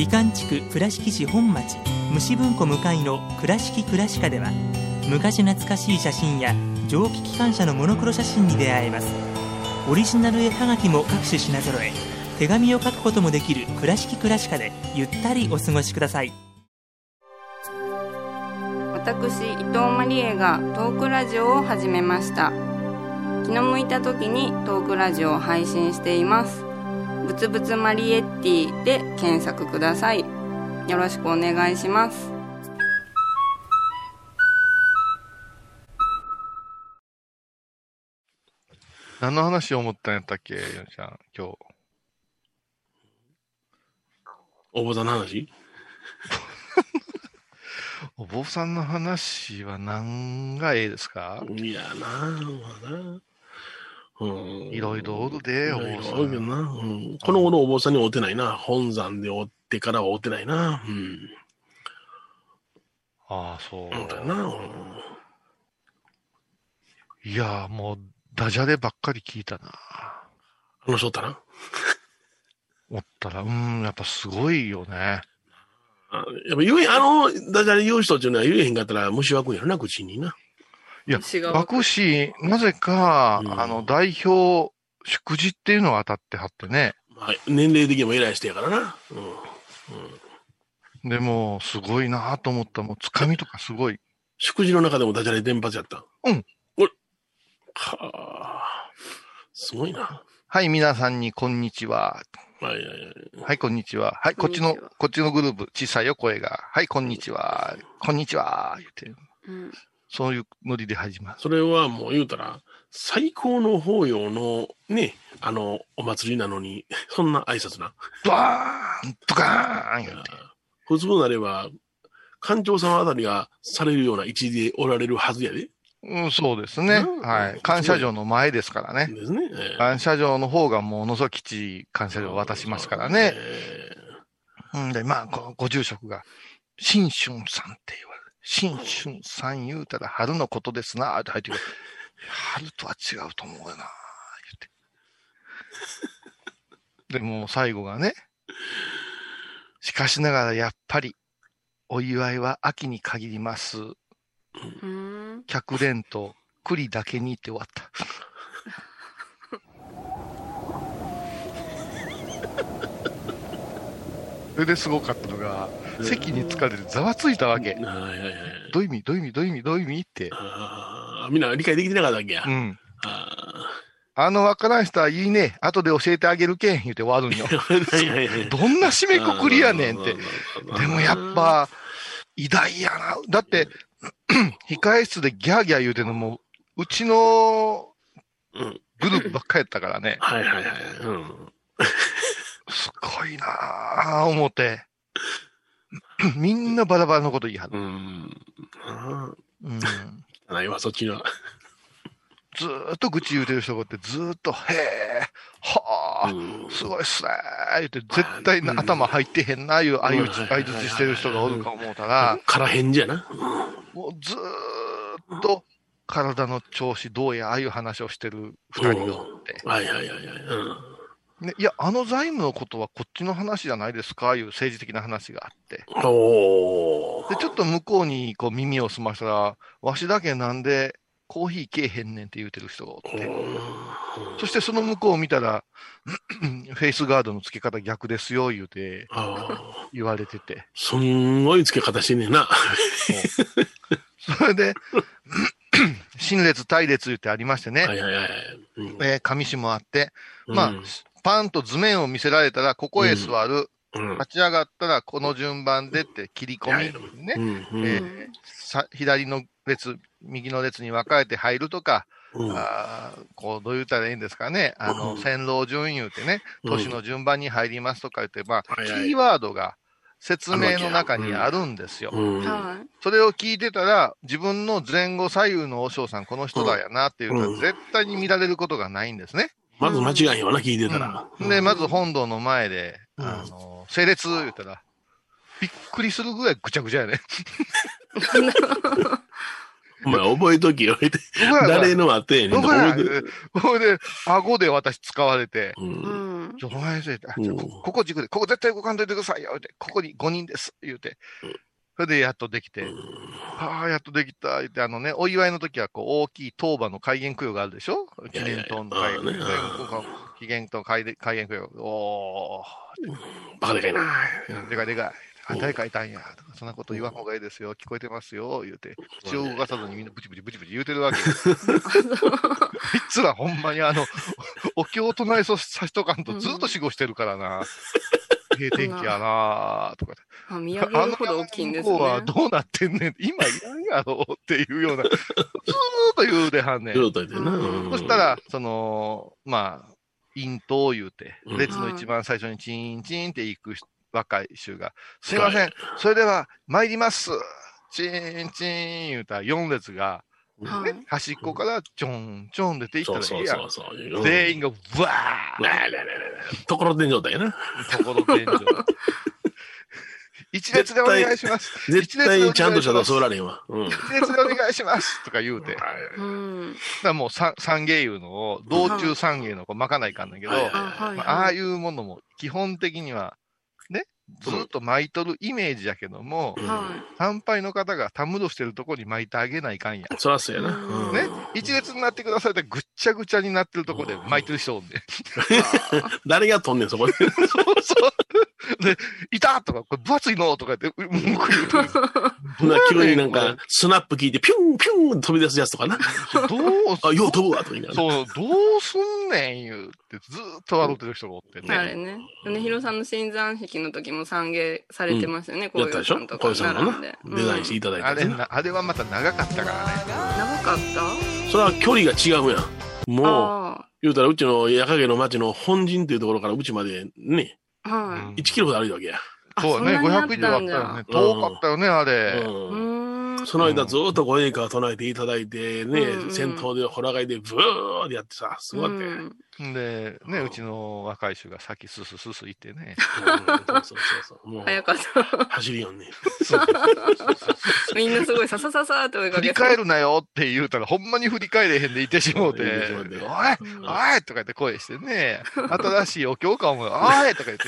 美観地区倉敷市本町虫文庫向かいの「倉敷倉歯科」では昔懐かしい写真や蒸気機関車のモノクロ写真に出会えます。オリジナル絵はがきも各種品揃え手紙を書くこともできる「倉敷倉歯科」でゆったりお過ごしください。私伊藤マリエがトークラジオを始めました。気の向いた時にトークラジオを配信しています。ぶつぶつマリエッティで検索くださいよろしくお願いします何の話を思ったんやったっけ、ヨネちゃん、今日。お坊さんの話？お坊さんの話は何がええですか？いやなまあな。うん。いろいろおるで、お坊さん。な。うん。この頃お坊さんに会うてないな。本山で会ってからは会うてないな。うん。ああ、そう。だよな。うんいや、もう、ダジャレばっかり聞いたな。あの人おったな。思ったら、うん、やっぱすごいよね。あやっぱ言え、あの、ダジャレ言う人っていうのは言えへんかったら虫湧くんやろな、口にな。いや、違う学士、なぜか、うんあの、代表、祝辞っていうのが当たってはってね。まあ、年齢的にも偉い人やからな。うん。でも、すごいなと思った。もう、つかみとかすごい。祝辞の中でもダジャレ連発やった。うん。おれはあ。すごいな。はい、皆さんに、こんにちは。はいはいこんにちは。はい、こっちの、こっちのグループ、小さいよ、声が。はい、こんにちは。こんにちは。言って、うんそういうノリで始まる。それはもう言うたら、最高の法要のね、あの、お祭りなのに、そんな挨拶な。ドワーンドカーン言って。普通なれば、館長様あたりがされるような位置でおられるはずやで。うん、そうですね。うんはい。感謝状の前ですからね。ですね。ええ感謝状の方がものすごくきっちり感謝状を渡しますからね。えうんで、まあ、こご住職が、新春さんって言われる。新春さん言うたら春のことですな、って入ってくる。春とは違うと思うよな、言って。でも最後がね、しかしながらやっぱり、お祝いは秋に限ります。うん客連と栗だけにって終わった。それですごかったのが、席に疲れてざわついたわけ。いはいはい。どういう意味？どういう意味？どういう意味？どういう意味？って。ああ、みんな理解できてなかったわけや。うん。ああのわからん人はいいね。後で教えてあげるけん言うて終わるんよ。どんな締めくくりやねんって。でもやっぱ、偉大やな。だって、控え室でギャーギャー言うてんのも、うちのうん。グループばっかりやったからね。はいはいはい。うん。すごいなぁ、思って。みんなバラバラのこと言いはる。うん。あうん、あ。ないわ、そっちの。ずーっと愚痴言うてる人がおって、ずーっと、へえ、はあ、うんすごいっすねー言って、絶対頭入ってへんな、いう相打ち、してる人がおるか思うたら、からへんじゃな。もうずーっと体の調子どうや、ああいう話をしてる二人がおって、はいはいはいはい。うん。ね、いや、あの財務のことはこっちの話じゃないですか、いう政治的な話があって。おで、ちょっと向こうにこう耳を澄ましたら、わしだけなんでコーヒーけえへんねんって言うてる人がおって。そしてその向こうを見たら、フェイスガードの付け方逆ですよ、言うて。言われてて。すんごい付け方してんねんな。それで、新列、対列言ってありましてね、はいはいはい。うんえー上下もあって、まあ、うんパンと図面を見せられたら、ここへ座る、うん。立ち上がったらこの順番でって切り込み、ね、えーさ左の列、右の列に分かれて入るとか、うん。あーこう、どう言ったらいいんですかね、あの、うん。線路順言うてね、うん。都市の順番に入りますとか言って、まあ、キーワードが説明の中にあるんですよ。うん。はそれを聞いてたら、自分の前後左右の和尚さん、この人だやなっていうのは、うん。絶対に見られることがないんですね。まず間違いへんわな、聞いてたら。うんで、まず本堂の前で、うんあの、整列言ったら、びっくりするぐらいぐちゃぐちゃやね。お前覚えときよ、誰のあってんねんほいで、顎で私使われて、うんん。ちょ、お前こここ軸で、ここ絶対動かんといてくださいよ、言うて、ここに5人です、言うてうん。それでやっとできて、ああ、やっとできた、言って、あのね、お祝いの時は、こう、大きい当場の開元供養があるでしょ？記念塔の開いやいやいやあーね記念塔開開元供養。おー、バカでかいな。でかいでかい。あ、誰かいたんや、とか、そんなこと言わん方がいいですよ、聞こえてますよ、言うて、口を動かさずにみんなブチブチブチブチ言うてるわけです。いつらほんまにあの、お経を唱えさしとかんとずっと死後してるからな。ええ天気やなとか。あ見上げるほど大きいんですあの山ねこうはどうなってんねん。今いらんやろっていうような、ずーっと言うではんねん。言うといてな。うんそしたら、その、まあ、陰頭を言うて、うん列の一番最初にチーンチーンって行く若い衆が、すいません、それでは参ります。チーンチーン言うたら4列が、は端っこからちょんちょん出ていったそうらいいやんそうそう。そう。全員が、わーららららところてん状態やな。ーところ天井。一列でお願いします。絶対にちゃんとしたと座られへんわ。うん。一列でお願いしますとか言うて。うん。らもう三三芸いうのを、道中三芸のこう巻かないかんだけど、はいはいあ、はい、まあい。いうものも基本的には、ね、ずっと巻いとるイメージやけども、うんは参拝の方がたむろしてるとこに巻いてあげないかんや。そらそうやな。うんうんね、一列になってくださいってぐっちゃぐちゃになってるとこで巻いてる人おんで。誰が飛んねん、そこで？そうそう。で、いたとか、これ分厚いのとか言って、文句言う。ほんなら急になんか、スナップ聞いて、ピュンピュン飛び出すやつとかな。どうすあ、よう飛ぶわ、とか言いながら。そう、どうすんねん言うって、ずーっと笑ってる人がおってね。あれね。米広さんの新山式の時も参芸されてましたよね、こういうやったでしょ？さんとか小遊さんの。デザインしていただいあれあれはまた長かったからね。長かった？それは距離が違うやん。もう、あ言うたらうちの矢影の町の本陣っていうところからうちまでね、あ。はい。1キロほど歩いたわけや。あそうね、そんなにあっ500以上あったよね。遠かったよね、あれ。ううん。その間ずっとご演歌を唱えていただいてね、うんうん先頭でホラガイでブーってやってさ、すごかったよ。うんで、ね、うちの若い衆が先スススス行ってね。うんそうそうそう。もう、早かった。走りよんね。みんなすごいささささって追いかけて。振り返るなよって言うたら、ほんまに振り返れへんでいてしもうて、おいおいとか言って声してね、新しいお経かも、おいとか言って。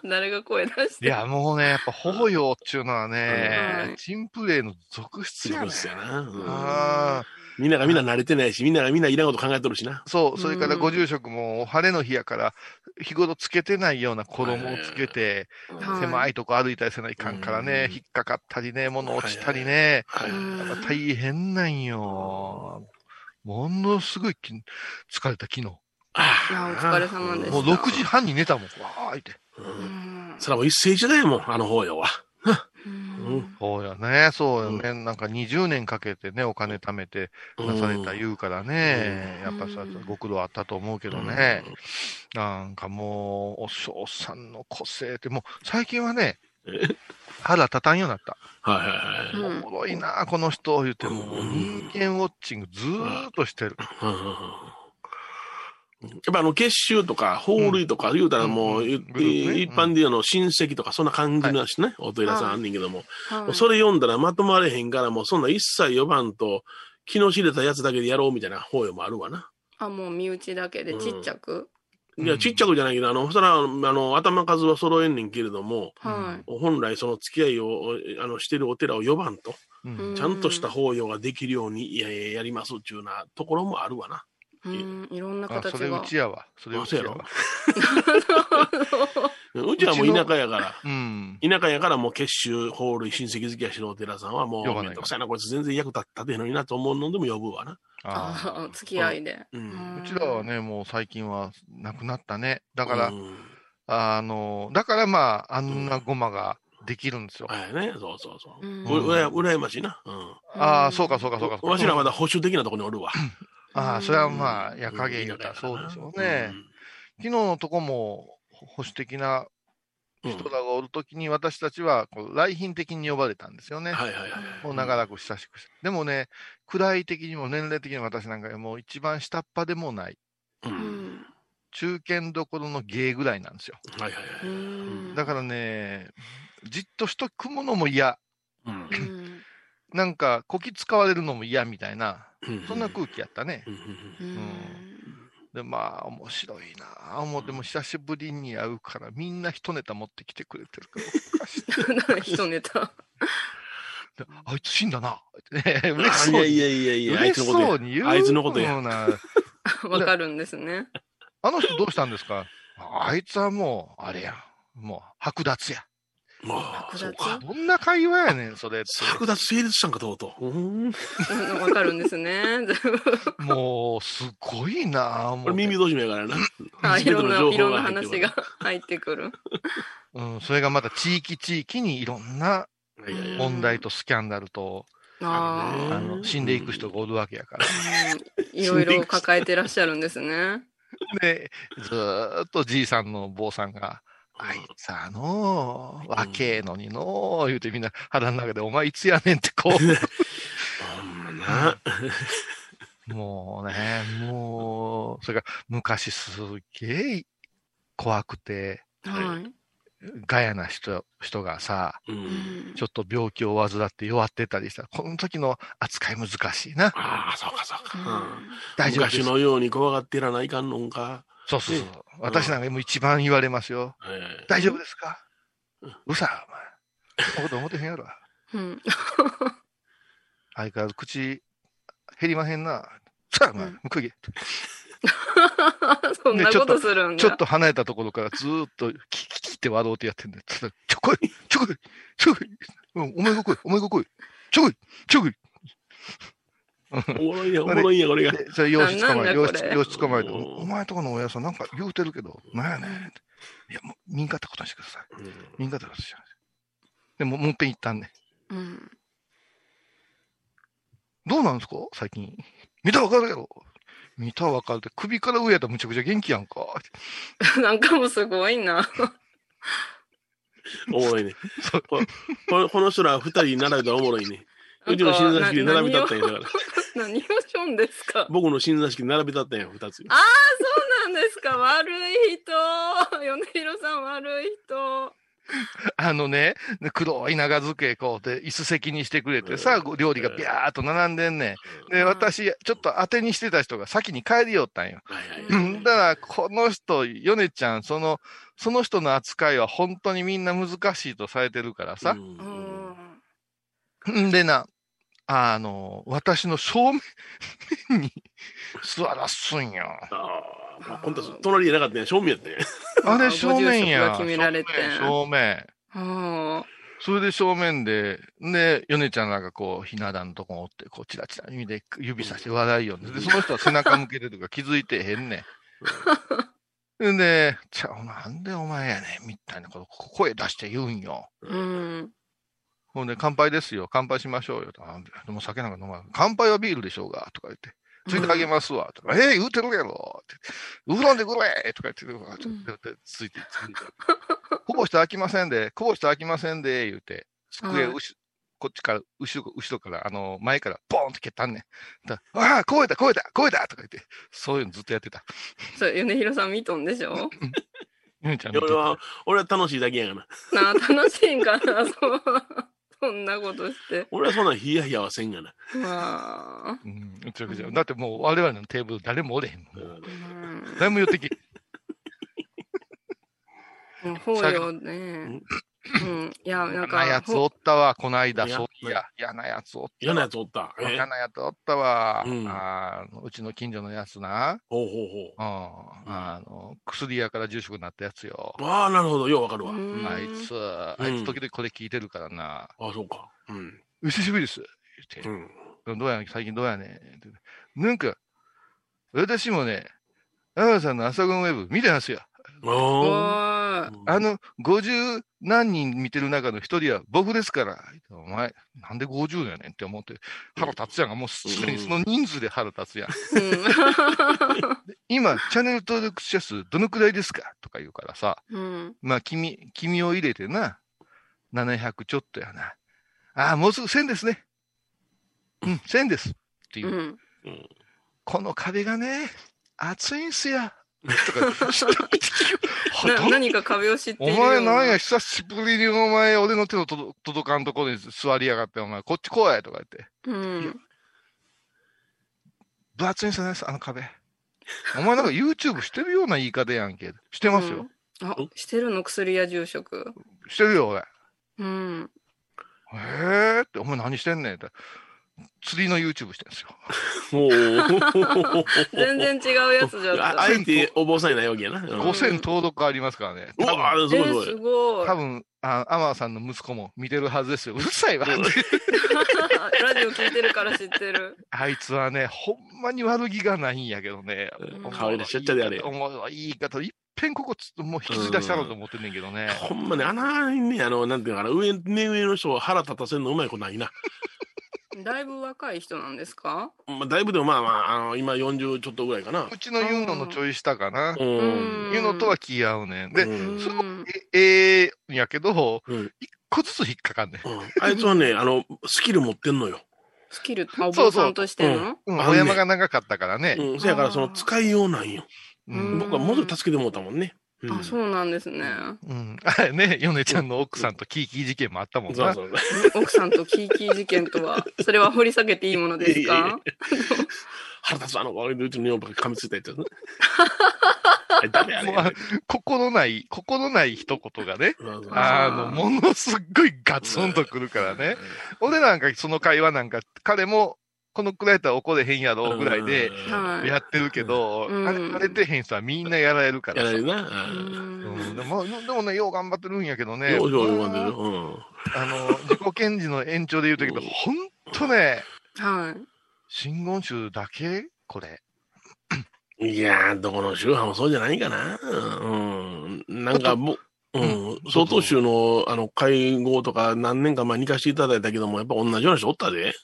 誰が声出して。いや、もうね、やっぱ法要っていうのはね、はいチンプレイの続出やねそうですよな。うんああみんながみんな慣れてないし、みんながみんないらんこと考えとるしな。そう、それからうんご住職も晴れの日やから、日頃つけてないような衣をつけて、はい狭いとこ歩いたりせないかんからね、うん引っかかったりね、物落ちたりね、はい。うんやっぱ大変なんよ。ものすごいき疲れた昨日。あいやお疲れ様でしたもう6時半に寝たもん、わーいって。う。うんんそれはもう一世一代やもん、あの法要は。うんそうやね、そうよね。なんか20年かけてね、お金貯めてなされた言うからね。うんやっぱさ、ご苦労あったと思うけどね。なんかもう、お嬢さんの個性って、もう最近はねえ、腹立たんようになった。はいはいはい。うんおもろいな、この人、言うて、もううん人間ウォッチングずーっとしてる。やっぱあの結集とか、法類とか言うたらもう、うん一般であの親戚とかそんな感じのしね、お寺さんあんねんけども、はい。それ読んだらまとまれへんからもうそんな一切呼ばんと、気の知れたやつだけでやろうみたいな法要もあるわな。あ、もう身内だけでちっちゃく？うん。いや、ちっちゃくじゃないけど、あの、そら、あの、頭数は揃えんねんけれども、は本来その付き合いを、あの、してるお寺を呼ばんと、ちゃんとした法要ができるように、や、やりますっていうようなところもあるわな。い。うん、いろんなあ、それう形が。ちやわ。それうちやわ。うちはもう田舎やから、うん。田舎やからもう結集、法類、親戚付き合いしてるお寺さんはもう、呼ばないめんどくさいな、こいつ全然役立ってへんのになと思うのでも呼ぶわな。ああ付き合いで。うんうちらはね、もう最近はなくなったね。だから、うんあの、だからまあ、あんなごまができるんですよ。はいね、そうそうそう。うらや羨ましいな。うん。ああ、そうかそうかそうか。わしらまだ保守的なところにおるわ。ああ、それはまあ、やかげ言うたらそうでしょうね。昨日のとこも保守的なうん。人らがおるときに私たちはこう来賓的に呼ばれたんですよね。はいはいはい。もう長らく親しくして。でもね、位的にも年齢的にも私なんかもう一番下っ端でもない、う。うんん。中堅どころの芸ぐらいなんですよ。はいはいはい。うんだからね、じっとしとくものも嫌。うんうんなんか、こき使われるのも嫌みたいな、うんそんな空気やったね。うんうんうんで、まあ、面白いなあ思っても久しぶりに会うから、みんな一ネタ持ってきてくれてるから、おかしい一ネタ。で あいつ死んだな。ね、うん嬉しそうに。いやいやいやいや、あいつ嬉しのことやそうに言うあいつのことや。ような。わかるんですね。あの人どうしたんですか？あいつはもう、あれや。もう、剥奪や。ああ、そうか。どんな会話やねん、それ。剥奪成立したんかと？うと わかるんですね。もう、すごいなぁ、もう。これ耳戸締めやからな。あ いろんな、いろんな話が入ってくる。うん、それがまた地域地域にいろんな問題とスキャンダルと、ああ。あの、死んでいく人がおるわけやから。うんいろいろ抱えてらっしゃるんですね。で、ずーっとじいさんの坊さんが、あいつあのー、若えのにのー、言うてみんな腹の中で、お前いつやねんってこ ほんまな。う、もうね、もう、それが昔すげえ怖くて、はい。ガヤな人、人がさ、う。うんんちょっと病気を患って弱ってたりしたら、この時の扱い難しいな。ああ、そうかそうか。うん大丈夫昔。のように怖がってらないかんのんか。そうそうそうね。私なんかもう一番言われますよ。ええ大丈夫ですか？うんうさ、お前。そんなこと思ってへんやろ。うん。相変わらず口減りまへんな。さあ、お前うん、向こう行け。そんなことするんだ。ちょっと離れたところからずーっとキキキって笑うてやってんだよ。ちょちょこい、ちょこい、ちょこい。うんお前が来い、お前が来い。ちょこい、ちょこい。おもろいや、おもろいや、これが。で、それ養子捕まえて、なんだこれ養子養子捕まえて、うんお前とこの親さんなんか言うてるけど、なんやねん。いや、もう、見んかったことにしてください。見んかったことにしてください。でも、もう一遍行ったんね。うん。どうなんですか？最近。見たらわかるやろ。見たらわかるって、首から上やったらむちゃくちゃ元気やんか。なんかもすごいな。おもろいねここの人ら二人並べたらおもろいね。うちの新座敷で並べたったんやだから。何をしょんですか？僕の新座敷で並べたったんや、二つ。あそうなんですか。悪い人。米広さん悪い人。あのね、黒い長机こうで椅子席にしてくれてさ、料理がビャーっと並んでんねん。で、私、ちょっと当てにしてた人が先に帰りよったんよ。はいはいうんだから、この人、ヨネちゃん、その、その人の扱いは本当にみんな難しいとされてるからさ。うん。んでな、あの、私の正面に座らすんよ。ああ、まあ、今度は隣じゃなかったんや、正面やったんや。あれ正面や。決められて正面。正面あそれで正面で、で、ヨネちゃんなんかこう、ひな壇のとこにおって、こう、チラチラ指で指さして笑いよんで、で、その人は背中向けてるから気づいてへんねん。ん で、ちゃう、なんでお前やねん、みたいなこと、声出して言うんよ。うん。ほんで、乾杯ですよ、乾杯しましょうよ。あでも酒なんか飲まない。乾杯はビールでしょうが、とか言って。ついてあげますわ。とか、ええ言うてるやろ。って。うどんでくれとか言ってるわ。ちょっとでついて、ついて。こぼして飽きませんで、こぼして飽きませんで、言うて。机、はい。うしこっちから、後ろ、後ろから、あの、前から、ボーンって蹴ったんねん。だああ、超えた、超えた、超えたとか言って、そういうのずっとやってた。それ、米広さん見とんでしょ？ゆめちゃん。俺は、俺は楽しいだけやがな。なあ、楽しいん。かな、そう。そんなことして。俺はそんなヒヤヒヤはせんがな。まあ。うん、めちゃくちゃ。だってもう、我々のテーブル誰もおれへんもん。誰も寄ってき、もう法要ね。うん。いや、なん嫌か。なやつおったわ、こないだ、いやそういや、嫌なやつおった嫌なやつおった。え？嫌なやつおったわ。うんあのうちの近所のやつな。ほうほううん。あの、薬屋から住職になったやつよ。ほう。ああ、なるほど。ようわかるわ。うんあいつ、あいつ時々これ聞いてるからな。ああ、そうか。うん。お久しぶりです。言うって。ん。どうやねん最近どうやねんってなんか、私もね、アマさんの朝ごんウェブ見てますよ。おおーい。あの、50何人見てる中の一人は僕ですから。お前、なんで50やねんって思って、腹立つやんが、もうすでにその人数で腹立つやん。今、チャンネル登録者数どのくらいですか？とか言うからさ、うん。まあ、君、君を入れてな、700ちょっとやな。ああ、もうすぐ1000ですね。うん、1000です。っていうう。ん。この壁がね、熱いんすよ。とか、ほとん何か壁を知っていおるよう前なんや、久しぶりにお前、俺の手の届届かんところに座りやがって、お前、こっち来いとか言って。うん。分厚いんすよね、あの壁。お前なんか YouTube してるような言い方やんけ。してますよ。うん。あ、してるの？薬屋住職。してるよ、俺。うん。へえって、お前何してんねんって。釣りの YouTube してるんですよ。もう、全然違うやつじゃあった。あえてお坊さんいないわけやな。うん5000登録ありますからね。うわすごい。多分、あアマーさんの息子も見てるはずですよ。うるさいわ。ラジオ聞いてるから知ってる。あいつはね、ほんまに悪気がないんやけどね。うん可愛らしいっちゃであれい言い方、いっぺんここつもう引きずり出したろうと思ってんねんけどね。ほんまね、あのにね、あの、なんていうのかな、上、目上の人を腹立たせるのうまいことないな。だいぶ若い人なんですか？まあ、だいぶでもまあまあ、あの、今40ちょっとぐらいかな。うちのユーノのちょい下かな。う。うんんユーノとは気合うねん。で、うんそのええんやけど、うん一個ずつ引っかかんねん。うんあいつはね、あの、スキル持ってんのよ。スキル、あお坊さんとしての？うん、あのねお山が長かったからね。うん。そやから、その、使いようなんよ。うん僕はもうちょっと助けてもらったもんね。うんあ、そうなんですね。うん。あれね、ヨネちゃんの奥さんとキーキー事件もあったもんな。そうそう。奥さんとキーキー事件とは、それは掘り下げていいものですか？腹立つあの、俺のうちの女房が噛みついたやつ心 ない、心ない一言がね、あの、ものすっごいガツンとくるからね。俺なんかその会話なんか、彼もこのくらいやったら怒れへんやろぐらいではいやってるけど、うんあれてへん人はみんなやられるからさ。やられるな。ううんんでも、でもね、よう頑張ってるんやけどね。ようよう読んでる。うん。あの、自己検事の延長で言うとけど、ほんとね、はい。真言宗だけ？これ。いやー、どこの宗派もそうじゃないかな。うん。なんかもう、うん。総統宗の、あの、会合とか何年か前に行かせていただいたけども、やっぱ同じような人おったで。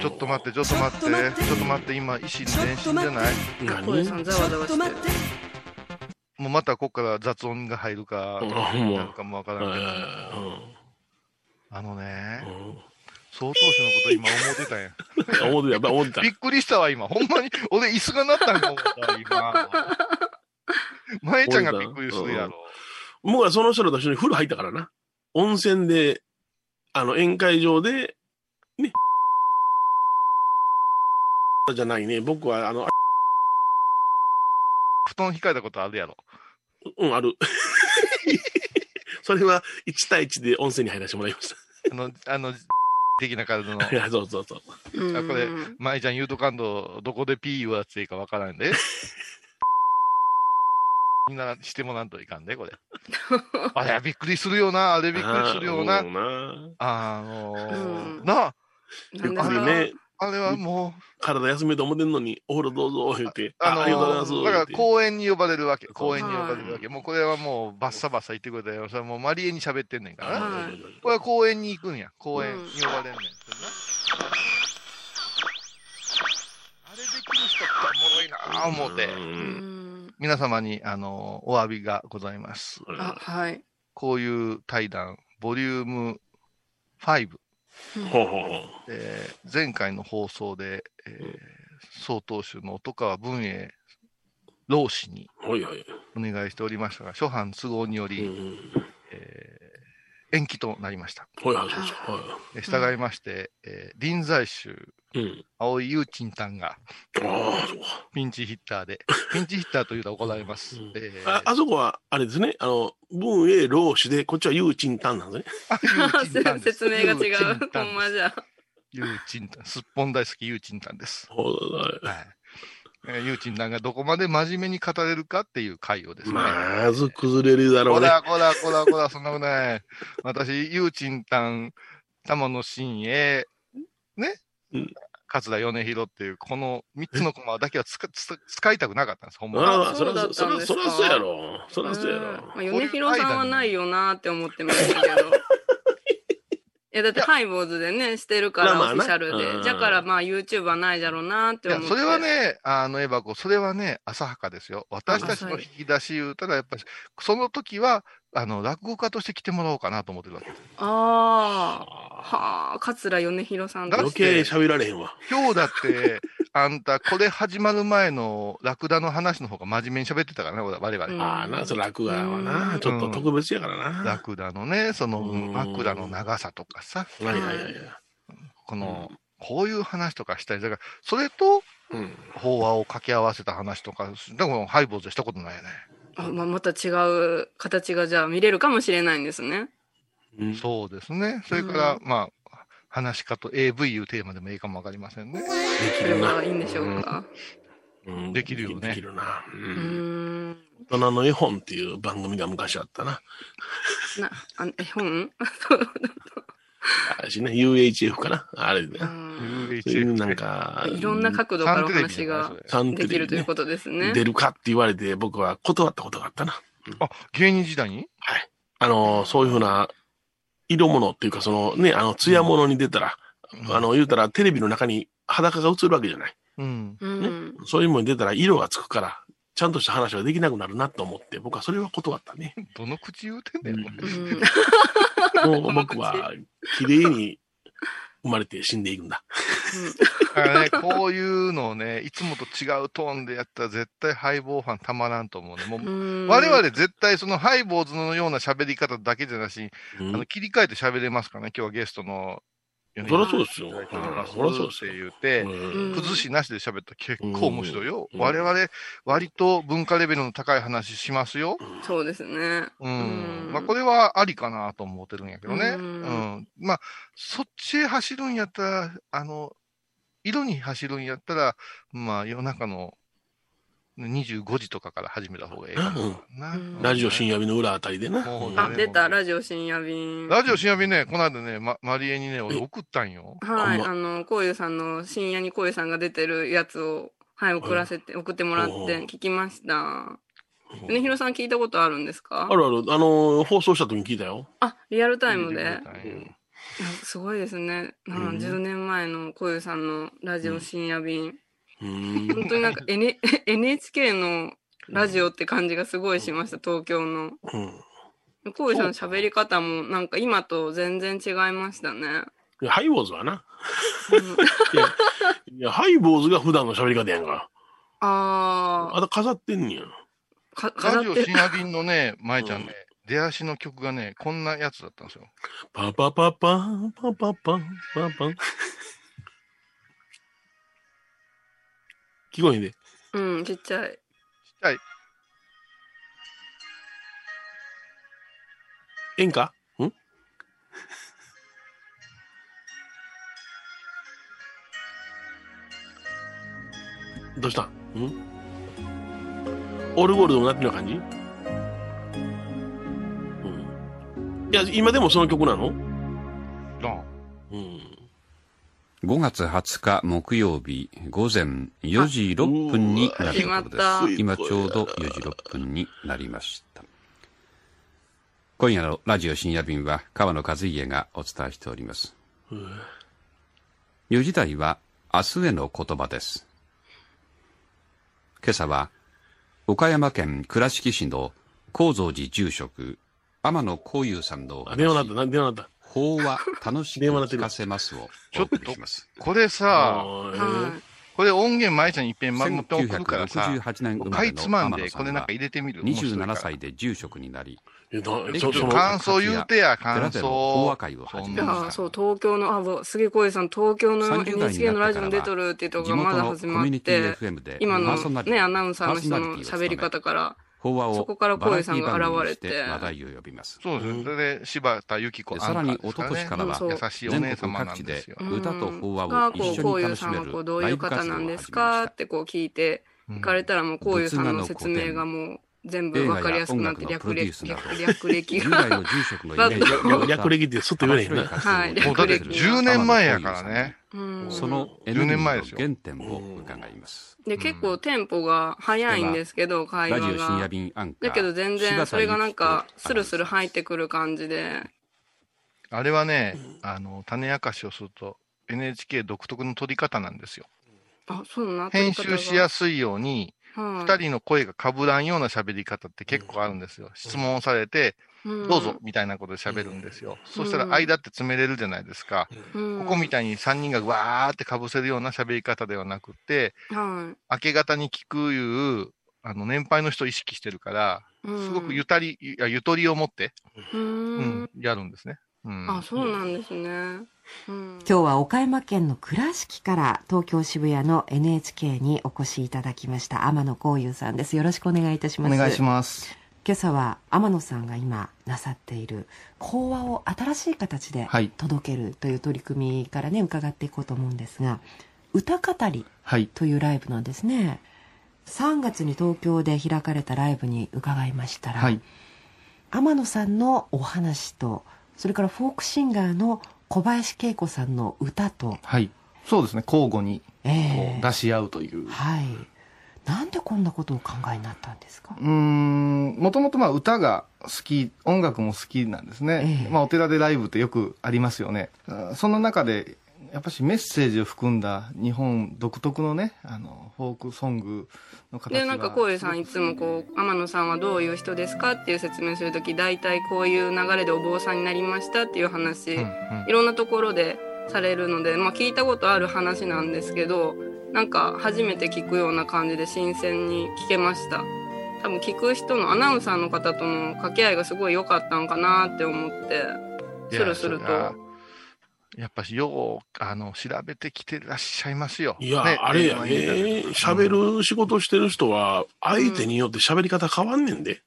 ちょっと待って、ちょっと待って、ちょっと待って、今、維新伝心じゃない？小江さんざわざわしてる。もうまたここから雑音が入るか、うんなんかもわからんけど、あのね、うん。総統氏のこと今思ってたんや。うん。思ってた、やっぱ思ってたびっ。くりしたわ、今。ほんまに、俺椅子がなったんか思ったわ、今。前ちゃんがびっくりするやろ。僕はその人らと一緒に風呂入ったからな。温泉で、あの、宴会場で、ね。じゃないね。僕は、あの、布団引かれたことあるやろ。うん、ある。それは1対1で温泉に入らせてもらいましあの、あの、的な体のた。い。や、そうそうそう。うんあこれ舞ちゃん言うとかんと、どこでピー言わっていいかわからんで。みんなしてもらんといかんで、これ。あれ、びっくりするよな。あれびっくりするよな。あーあのーうんなあ、なんであれね、あれはもう、体休めと思ってんのに、お風呂どうぞ、言って、あのありがとうございます。ーだから公園に呼ばれるわけ。公園に呼ばれるわけ。もうこれはもうバッサバッサ言ってくれたよ。それはもうマリエに喋ってんねんからこれは公園に行くんや。公園に呼ばれんねん。それなあれできる人っておもろいなあ思うて。ううんん。皆様に、あの、お詫びがございます。あ、はい。こういう対談、ボリューム5。ほうほうほう。えー前回の放送で、えー総統州の音川文英老師にはいはい。お願いしておりましたが、諸般都合により、うん。えー延期となりました。はいはい。はえー従いまして、えー臨済宗、い。うん。青井雄鎮さんがああ、そうか。ピンチヒッターで、ピンチヒッターというと怒られます。うんえーああそこは、あれですね、あの、文英老子で、こっちはユーチンタンなんですね。す 説明が違う。ほんまじゃ。雄鎮さん、すっぽん大好き雄鎮さんです。ほうだはい。えー、ゆうちんさんがどこまで真面目に語れるかっていう回をですね。まず崩れるだろうね。こらこらこらこら、そんなことない。私、ゆうちんたん、玉野真へ、ね、うん桂米広っていう、この三つのコマだけは使使使いたくなかったんです、ほんまは。ああ、そそうだら、そら、ったんですかそらそうやろ。そらそうやうんろ。まあ、米広さんはないよなって思ってましたけど。いや、だってハイボーズでね、してるから、まあまあなオフィシャルうんで。だからまあ YouTube はないだろうなって思って。それはね、あの、エバコ、それはね、浅はかですよ。私たちの引き出し言うたら、やっぱり、その時は、あの、落語家として来てもらおうかなと思ってるわけです。ああ。はあ、桂米広さん余計喋られへんわ。今日だって、あんた、これ始まる前のラクダの話の方が真面目に喋ってたからね、我々。うんああ、な、それ楽やわうな。んちょっと特別やからな。ラクダのね、そのうん枕の長さとかさ、はいはいはいはい。この、こういう話とかしたり、だから、それとうん。法話を掛け合わせた話とか、でもハイボーズでしたことないよね。あ、まあ、また違う形がじゃあ見れるかもしれないんですね。うんそうですね。それから、うまあ、話し家と AV いうテーマでもいいかもわかりませんね。でそれきるな。はいいんでしょうか。うんできるよねできるな。う。うんん。大人の絵本っていう番組が昔あったな。な、あ絵本？あれしね、UHF かな。あれね。うんそういなんか、いろんな角度からお話ができるということですね。出るかって言われて僕は断ったことがあったな。あ、芸人時代に？はい。あの、そういうふうな、色物っていうか、そのね、あの、艶物に出たら、あの、言うたらテレビの中に裸が映るわけじゃない。うん。うん。そういうものに出たら色がつくから、ちゃんとした話はできなくなるなと思って、僕はそれは断ったね。どの口言うてんねん。うんもう僕は、綺麗に生まれて死んでいくんだ。だからね、こういうのをね、いつもと違うトーンでやったら絶対ハイボーファンたまらんと思うね。もううん我々絶対そのハイボーズのような喋り方だけじゃなし、うんあの切り替えて喋れますからね、今日はゲストの米そりゃそうですよ。そりゃそうですってよ。言って、うん崩しなしで喋ったら結構面白いよ。うん我々、割と文化レベルの高い話しますよ。そうですね。うん。うんまあ、これはありかなと思ってるんやけどね。ううんん。まあ、そっちへ走るんやったら、あの、色に走るんやったら、まあ、夜中の25時とかから始めた方がいいかな。うんラジオ深夜便の裏あたりでな。あ、出た、ラジオ深夜便。ラジオ深夜便ね、この間ね、ま、マリエにね、俺送ったんよ。はい、ああの、こういうさんの深夜にこういうさんが出てるやつを、はい、送らせて、送ってもらって聞きました。ねひろさん聞いたことあるんですか？あるある。あの、放送した時に聞いたよ。あ、リアルタイムで。うんすごいですね。うんうん10年前のこういうさんのラジオ深夜便。うん。本当になんか、N、NHK のラジオって感じがすごいしました、東京の。うん。こういうさんの喋り方もなんか今と全然違いましたね。いやハイボーズはな。いや、ハイボーズが普段の喋り方やんか。ああと飾ってんねや。ラジオ深夜便のね、舞ちゃんね、出足の曲がね、こんなやつだったんですよ。パパパパン、パパパン、パパン。聞こえへんで。うん、ちっちゃい。演歌？ん？どうした？ん？オルゴールドもなってるような感じ？うん。いや、今でもその曲なの？なうん。5月20日木曜日午前4時6分になるところでたす。今ちょうど4時6分になりました。今夜のラジオ深夜便は川野和家がお伝えしております。4時台は明日への言葉です。今朝は岡山県倉敷市の高蔵寺住職天野幸雄さんのおあ、電話なった、電話なった。法は 楽しく聞かせますをお送りします。これさ、これ音源舞ちゃんに一遍ま持って送るからさ、1968年かいつまんで、これなんか入れてみる？面白いから27歳で住職になり、感想言うてや、寺感での法想話。会をそう、東京の、あ、もうすげえこういうさん、東京の30代になってからは NHK のラジオに出とるっていうとこ地がまだ始まって、今のね、アナウンサーの人の喋り方から、法話をそこからこういうさんが現れてバラエティ番組にして話題を呼びます。そうですね。それで、柴田由紀子でさらに一昨年からは全姉様な国各地でんですよ。歌と法話がを一緒こう、こういうに楽しめさんはこう、るどういう方ライブ活動をなんです始めました。かってこう聞いて、聞かれたらもうこういうさんの説明がもう全部わかりやすくなって略歴、略略歴が。略略歴ってすっと言われへんな。はいもうだって10年前やからね。うんそのエネルギーの原点を伺います。で、結構テンポが早いんですけど、会話が。だけど全然それがなんか、スルスル入ってくる感じで。あれはね、あの、種明かしをすると、NHK 独特の取り方なんですよ。あ、そうな編集しやすすいように、い。二人の声が被らんような喋り方って結構あるんですよ。質問されて、どうぞ、みたいなことで喋るんですよ。そしたら間って詰めれるじゃないですか。こここみたいに3人がわーって被せるような喋り方ではなくて、は明け方に聞くいう、あの、年配の人を意識してるから、い。うんすごくゆたり、いやゆとりを持って、ううんん、やるんですね。うん。あ、そうなんですね。うん今日は岡山県の倉敷から東京渋谷の NHK にお越しいただきました天野幸雄さんです。よろしくお願いいたします。お願いします。今朝は天野さんが今なさっている講話を新しい形ではい届けるという取り組みからね伺っていこうと思うんですが歌語りはい。というライブなんですね3月に東京で開かれたライブに伺いましたら、はい。天野さんのお話とそれからフォークシンガーの小林恵子さんの歌と、はい。そうですね。交互に出し合うという。はいなんでこんなことをお考えになったんですか？うーん、もともとまあ歌が好き、音楽も好きなんですね。ええまあお寺でライブってよくありますよね。あその中で、やっぱしメッセージを含んだ日本独特のね、あの、フォークソングの形がでなんかこういうさんいつもこう天野さんはどういう人ですか？っていう説明する時大体こういう流れでお坊さんになりましたっていう話、うんうん。いろんなところでされるので、まあ、聞いたことある話なんですけどなんか初めて聞くような感じで新鮮に聞けました。多分聞く人のアナウンサーの方との掛け合いがすごい良かったのかなって思ってスルスルと。いややっぱし、よう、あの、調べてきてらっしゃいますよ。いや、ねあれやね電話にいたら。喋る仕事してる人は、相手によって喋り方変わんねんで。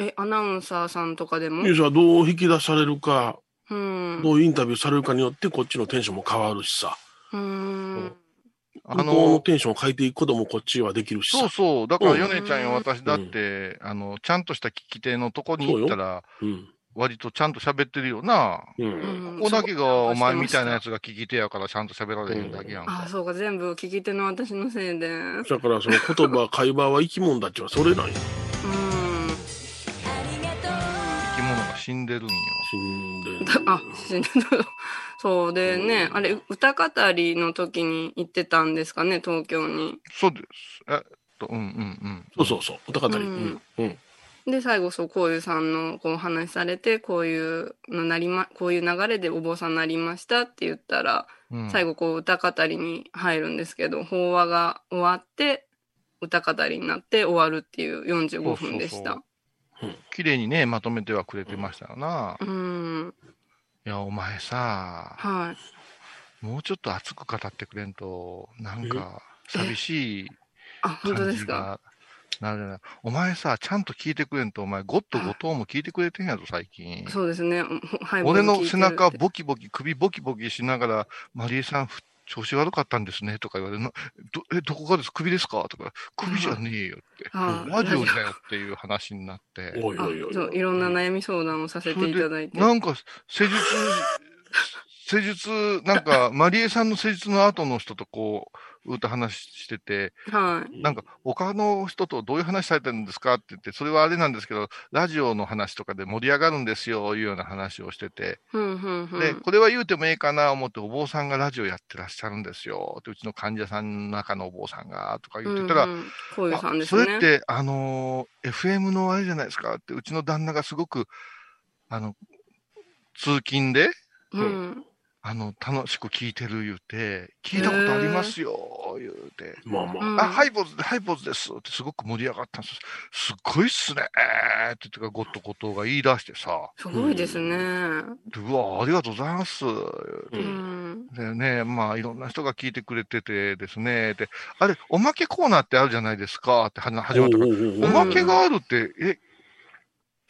えアナウンサーさんとかでも？ニュースはどう引き出されるか、うんどうインタビューされるかによって、こっちのテンションも変わるしさ。うんあ向こうのの、テンションを変えていくこともこっちはできるしさ。そうそう。だから、うんヨネちゃんや私だって、あの、ちゃんとした聞き手のとこに行ったら、うん。割とちゃんと喋ってるよな。うん。うんここだけがお前みたいなやつつが聞き手やからちゃんと喋られへんだけやんか。あそうか全部聞き手の私のせいでうんだからその言葉、会話は生き物だっちはそれなんよ。生き物が死んでるんよ。死んでる。あ死んでるそうでねあれ歌語りの時に行ってたんですかね東京にそうです。えっと、うんうんうん。そうそうそう。歌語り。ううんん。うん。で最後そうこういうさんのこうお話しされてこういうのなりまこういう流れでお坊さんになりましたって言ったら、うん。最後こう歌語りに入るんですけど法話が終わって歌語りになって終わるっていう45分でした。綺麗にね、まとめてはくれてましたよな。うん。いや、お前さ、はい。もうちょっと熱く語ってくれんと、なんか、寂しいあ本当感ですか？なるじゃない。お前さ、ちゃんと聞いてくれんと、お前、ゴッド後藤も聞いてくれてんやぞ、最近。そうですねはい俺の背中ボキボキ、首ボキボキしながら、マリエさん、ふ調子悪かったんですね、とか言われるの。ど、え、どこがです？首ですか？とか、首じゃねえよって。はいラジオだよっていう話になって。あおいおいおい。そういろんな悩み相談をさせていただいてなんか、施術、施術、なんか、マリエさんの施術の後の人とこう、歌話してて、はい。なんか、他の人とどういう話されてるんですかって言って、それはあれなんですけど、ラジオの話とかで盛り上がるんですよ、いうような話をしてて、で、これは言うてもええかな思って、お坊さんがラジオやってらっしゃるんですよ、ってうちの患者さんの中のお坊さんが、とか言ってたら、うね。それって、あのー FM のあれじゃないですかって、うちの旦那がすごく、あの、通勤で、うんあの、楽しく聞いてる言うて、聞いたことありますよ、言うて。まあまあ。うんあ、ハイボーズで、ハイボーズですってすごく盛り上がったんです。すっごいっすねって言ってか、ゴッドゴトが言い出してさ、すごいですね。でうわ、ありがとうございます。言うん。でね、まあ、いろんな人が聞いてくれててですね、で、あれ、おまけコーナーってあるじゃないですかってはな始まったから、おまけがあるって、え、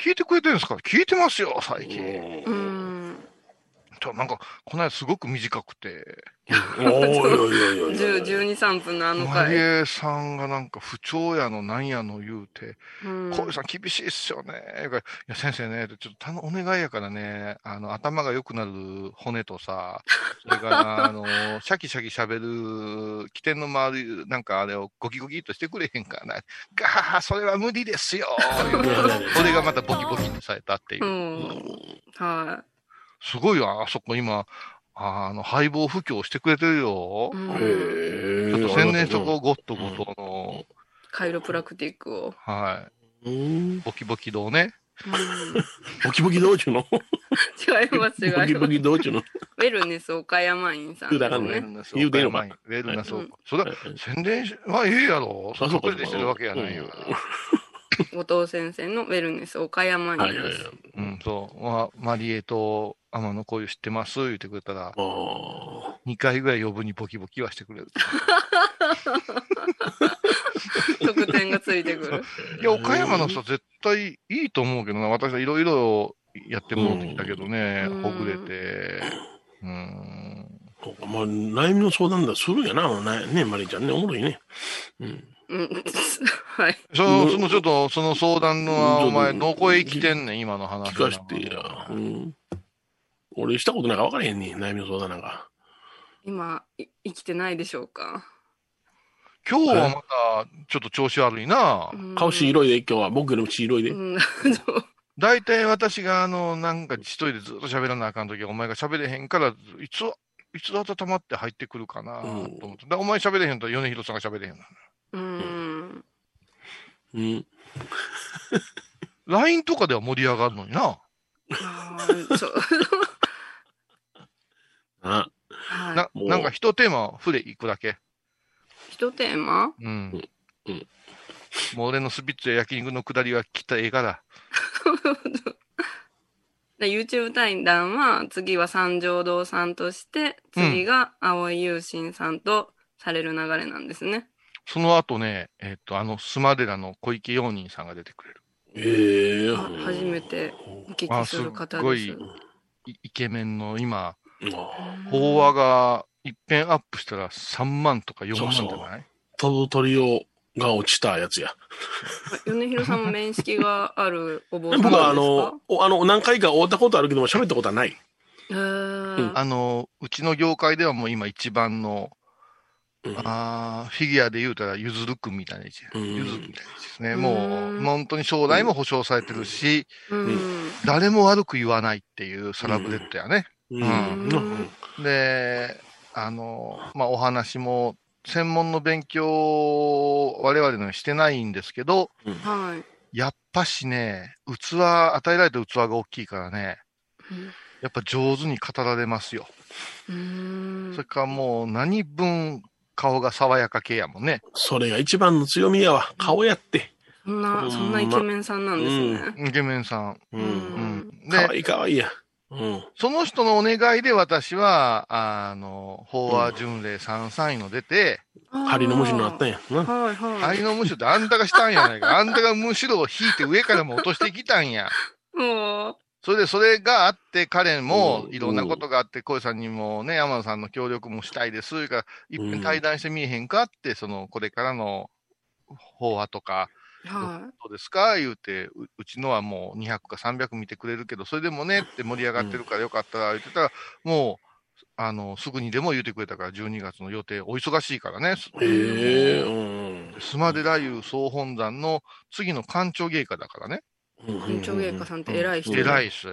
聞いてくれてるんですか？聞いてますよ、最近。うんとなんか、この間すごく短くて、おいおいおいおい。10 12、3分のあの回。マリエさんがなんか不調やのなんやの言うて、うん小遊さん厳しいっすよね。いや、先生ね、ちょっとたのお願いやからね、あの、頭が良くなる骨とさ、それから、あの、シャキシャキ喋る、起点の周り、なんかあれをゴキゴキっとしてくれへんからな。ガハハ、それは無理ですよ。それがまたボキボキってされたっていうう。ん。はすごいよ、あそこ今、あの、配合布教してくれてるよ。い。うん。ちょっと宣伝しとこう、ゴッドゴトの、カイロプラクティックを。はい。うん。ボキボキ堂ね。うんボキボキ道中の？違います、違います。ボキボキ道中の？ウェルネス岡山院さん言うたらあかんねですね。言うてんのか？ウェルナスうんそれは宣伝しはええやろ。そこでしてるわけやないよ。後藤先生のウェルネス岡山はいはいはい院。うん、そう。まあ、マリエと天野こういう知ってます？言ってくれたら、ああ。2回ぐらい余分にボキボキはしてくれる。得点がついてくる。いや、岡山の人絶対いいと思うけどな。私はいろいろやってもらってきたけどね、うんほぐれて。うん。まあ、悩みの相談だするんやな、なね、マリーちゃんね、おもろいね。うん。うん。はい。その、そのちょっと、その相談のお前、どこへ来てんねん、今の話。聞かしてや。うん。俺したことなんか分からへんねん、悩みの相談なんか。今、い生きてないでしょうか？今日はまた、ちょっと調子悪いな。うん顔白いで、今日は。僕よりも白いで。うん。大体私が、あの、なんか一人でずっと喋らなあかんときは、お前が喋れへんから、いつ、いつ温まって入ってくるかなと思って。だからお前喋れへんと、米広さんが喋れへんの。うん。うん。LINE とかでは盛り上がるのにな。あーそう。な、い。なんか一テーマ触れいくだけ。一テーマ？うん。うんもう俺のスピッツや焼肉のくだりはきっとええから。で YouTube 対談は、次は三条堂さんとして、次が青井優心さんとされる流れなんですね。その後ね、えっ、と、あの、スマデラの小池陽人さんが出てくれる。ええあ初めてお聞きする方です。あすっいイケメンの今、法話が一遍アップしたら3万とか4万じゃそうそうない？飛ぶ鳥をが落ちたやつや。米広さんも面識があるお坊さんですか？はあの、おあの、何回か会ったことあるけども、喋ったことはない。へーあの、うちの業界ではもう今一番の、あーフィギュアで言うたら、ゆずるくんみたいな位置。ゆずみたいな位置ですね。もう、本当に将来も保証されてるし、うん誰も悪く言わないっていうサラブレッドやね。うんうんで、あの、まあ、お話も、専門の勉強を我々のはしてないんですけど、はい。やっぱしね、器、与えられた器が大きいからね、やっぱ上手に語られますよ。うんそれからもう何分顔が爽やか系やもんね。それが一番の強みやわ。顔やって。そんな、そんなイケメンさんなんですね。イケメンさん。うん。でかわいいかわいいや。うん。その人のお願いで私は、あの、法話巡礼33位の出て、針の虫になったんや。な。はいはい。針のむしろってあんたがしたんやないか。あんたがむしろを引いて上からも落としてきたんや。もう、それで、それがあって、彼もいろんなことがあって、小井さんにもね、山野さんの協力もしたいです。それから、対談してみえへんかって、その、これからの法話とか、はどうですか？言うてう、うちのはもう200か300見てくれるけど、それでもねって盛り上がってるからよかったら言ってたら、もう、あの、すぐにでも言ってくれたから、12月の予定、お忙しいからね。へえ、うん。スマデ総本山の次の官庁芸家だからね。官庁芸家さんって偉い人偉い人。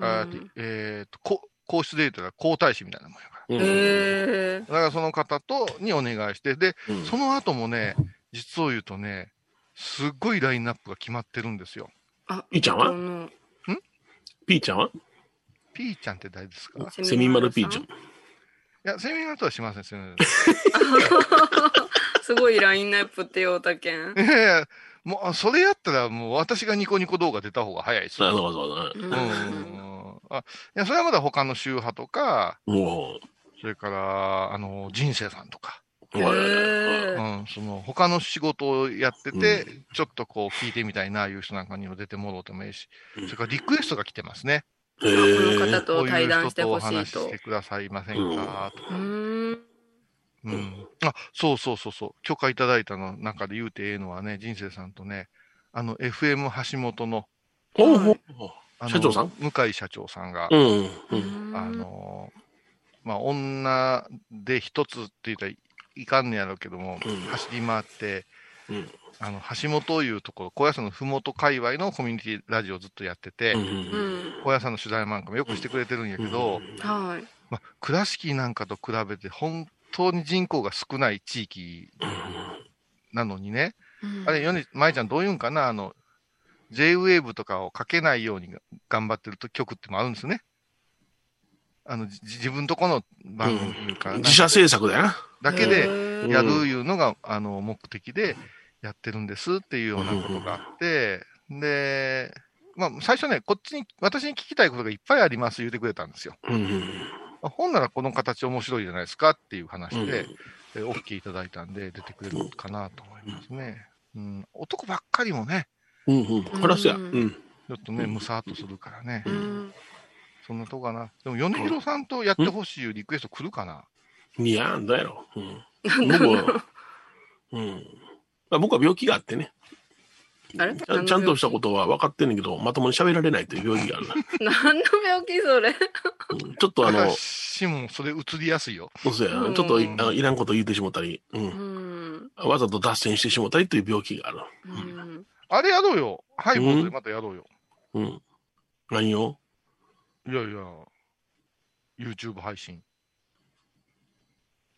あえっと、こ皇室で言ったら皇太子みたいなもんやから。へえだからその方と、にお願いして、で、その後もね、実を言うとね、すっごいラインナップが決まってるんですよ。あ、ピーちゃんは？ん？ピーちゃんは？ピーちゃんって誰ですか？セミマルピーちゃん。いや、セミナーとはしません、セミナー。すごいラインナップってようたけん。いやいや、もう、それやったら、もう私がニコニコ動画出た方が早いですよ。そうそううん。あいや、それはまだ他の宗派とか、もそれから、あの、人生さんとか、へえうん、その、他の仕事をやってて、ちょっとこう、聞いてみたいな、いう人なんかにも出てもろうともいいし、それからリクエストが来てますね。へこの方と対談してほしこういう人とお話して。くださいませんか、とか。うん。うん。あ、そうそうそうそう。許可いただいたの中で言うてええのはね、人生さんとね、あの、FM 橋本の、ほうほうあの社長さん？向井社長さんが、うんあの、まあ、女で一つって言ったらいかんねやろうけども、走り回って、あの、橋本いうところ、高野山のふもと界隈のコミュニティラジオをずっとやってて、うん。高野山の取材なんかもよくしてくれてるんやけど、はい。まあ、倉敷なんかと比べて本当に人口が少ない地域なのにね、あれ、ヨネ、舞ちゃんどういうんかな、あの、J-Wave とかをかけないように頑張ってると曲ってもあるんですね。あの、じ自分とこの番組というか、自社制作だよな。だけでうんやるいうのが、あの、目的でやってるんですっていうようなことがあって、で、まあ、最初ね、こっちに、私に聞きたいことがいっぱいあります言ってくれたんですよ。あほんならこの形面白いじゃないですかっていう話で、え OK いただいたんで出てくれるかなと思いますね。うん、男ばっかりもね、うんうん。これはそうや。うん。ちょっとね、むさーっとするからね。うんそんなとこかな。でも、米広さんとやってほしいいうリクエスト来るかな？いや、どうやろう。うん。僕は、うん。まあ僕は病気があってね。あれ？ちゃんちゃんとしたことは分かってんねんけど、まともに喋られないという病気があるな。何の病気それ？ちょっとあの、私もそれ移りやすいよ。そうや、うんちょっといいらんこと言ってしもたり、う。うんんわざと脱線してしもたりという病気がある。うんあれやろうよ。ハイボールでまたやろうよ。うん。何を？いやいや、YouTube 配信。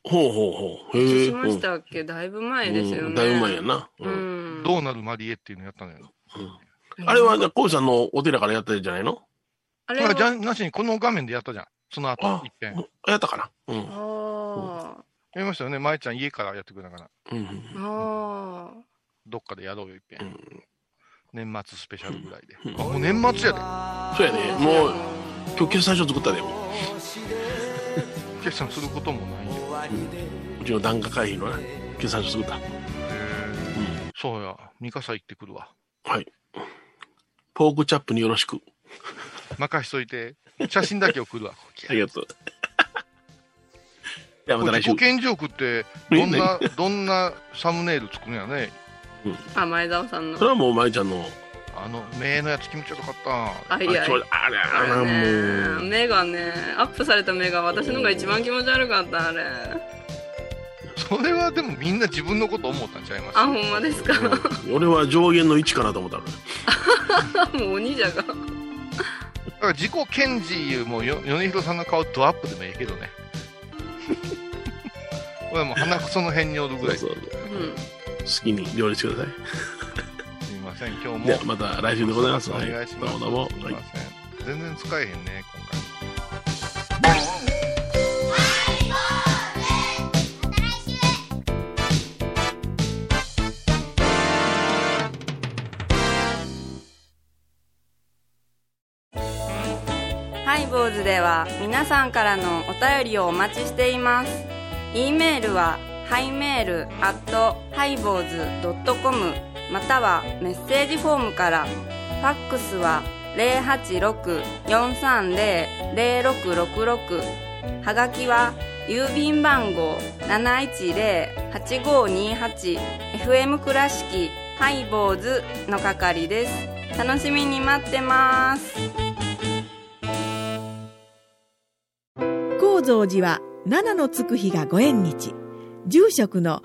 ほうほうほう。へえ。しましたっけ？だいぶ前ですよね。うんだいぶ前やな。ううんん。どうなるマリエっていうのやったのよ。あれは、じゃあ、コウさんのお寺からやったんじゃないの？あれじゃなしにこの画面でやったじゃん。その後あ、一遍。やったかな？うん。あやりましたよね。まえちゃん家からやってくれたから。うん。あ。あどっかでやろうよ、一遍。うん年末スペシャルぐらいで。うんあ、もう年末やそうやね。もう、今日決算書作ったで。もで。決算することもないよ。ううちの檀家会費のな、決算書作った。へーそうや。三笠行ってくるわ。はい。ポークチャップによろしく。任しといて。写真だけ送るわ。ありがとう。ではまた来週これ自己。顕示欲って、どんな、どんなサムネイル作るんやね。あ、前澤さんのそ。れはもう、まいちゃんの、あの、目のやつ気持ちよかった。あ、いやあ、あれ、あれ、あれもう、ね、目がね、アップされた目が私のが一番気持ち悪かった、あれ。それはでもみんな自分のこと思ったんちゃいます？あ、ほんまですか？うん俺は上限の1かなと思ったの。もう鬼じゃが。だから自己顕示もよ米広さんの顔ドアップでもいいけどね。これはもう鼻くその辺におるぐらい。すそうそううん。好きに料理してください。せん、今日も。また来週でございます。お願いします。はいどうもどうも。全然使えへんね、今回。ハイボーズでは皆さんからのお便りをお待ちしています。e メールはハイメールアッまたはメッセージフォームから。ファックスは086-430-0666はがきは郵便番号 710-8528FM 倉敷ハイボーズの係です。楽しみに待ってます。高蔵寺は七のつく日がご縁日住職の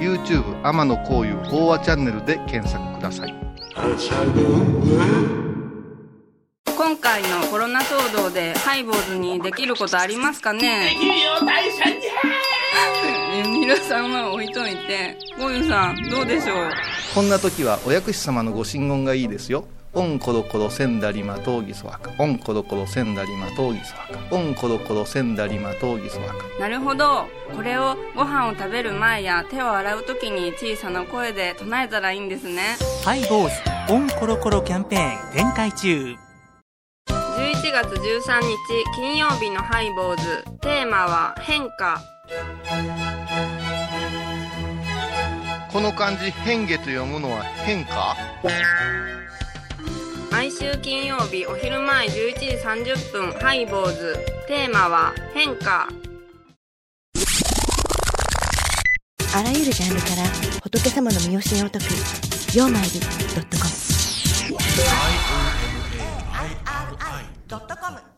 YouTube 天野幸雄法話チャンネルで検索ください今回のコロナ騒動でハイボーズにできることありますかねできるよ、大社に皆さんは置いといてゴユさんどうでしょうこんな時はお薬師様のご神言がいいですよオンコロコロセンダリマトウギソワカ。オンコロコロセンダリマトウギソワカ。オンコロコロセンダリマトウギソワカ。なるほど。これをご飯を食べる前や手を洗う時に小さな声で唱えたらいいんですね。ハイボーズオンコロコロキャンペーン展開中。11月13日金曜日のハイボーズ。テーマは変化。この漢字、変化と読むのは変化？毎週金曜日お昼前11時30分ハイボーズ。テーマは変化。あらゆるジャンルから仏様の身教えを解く「曜マイルドットコム」ドットコム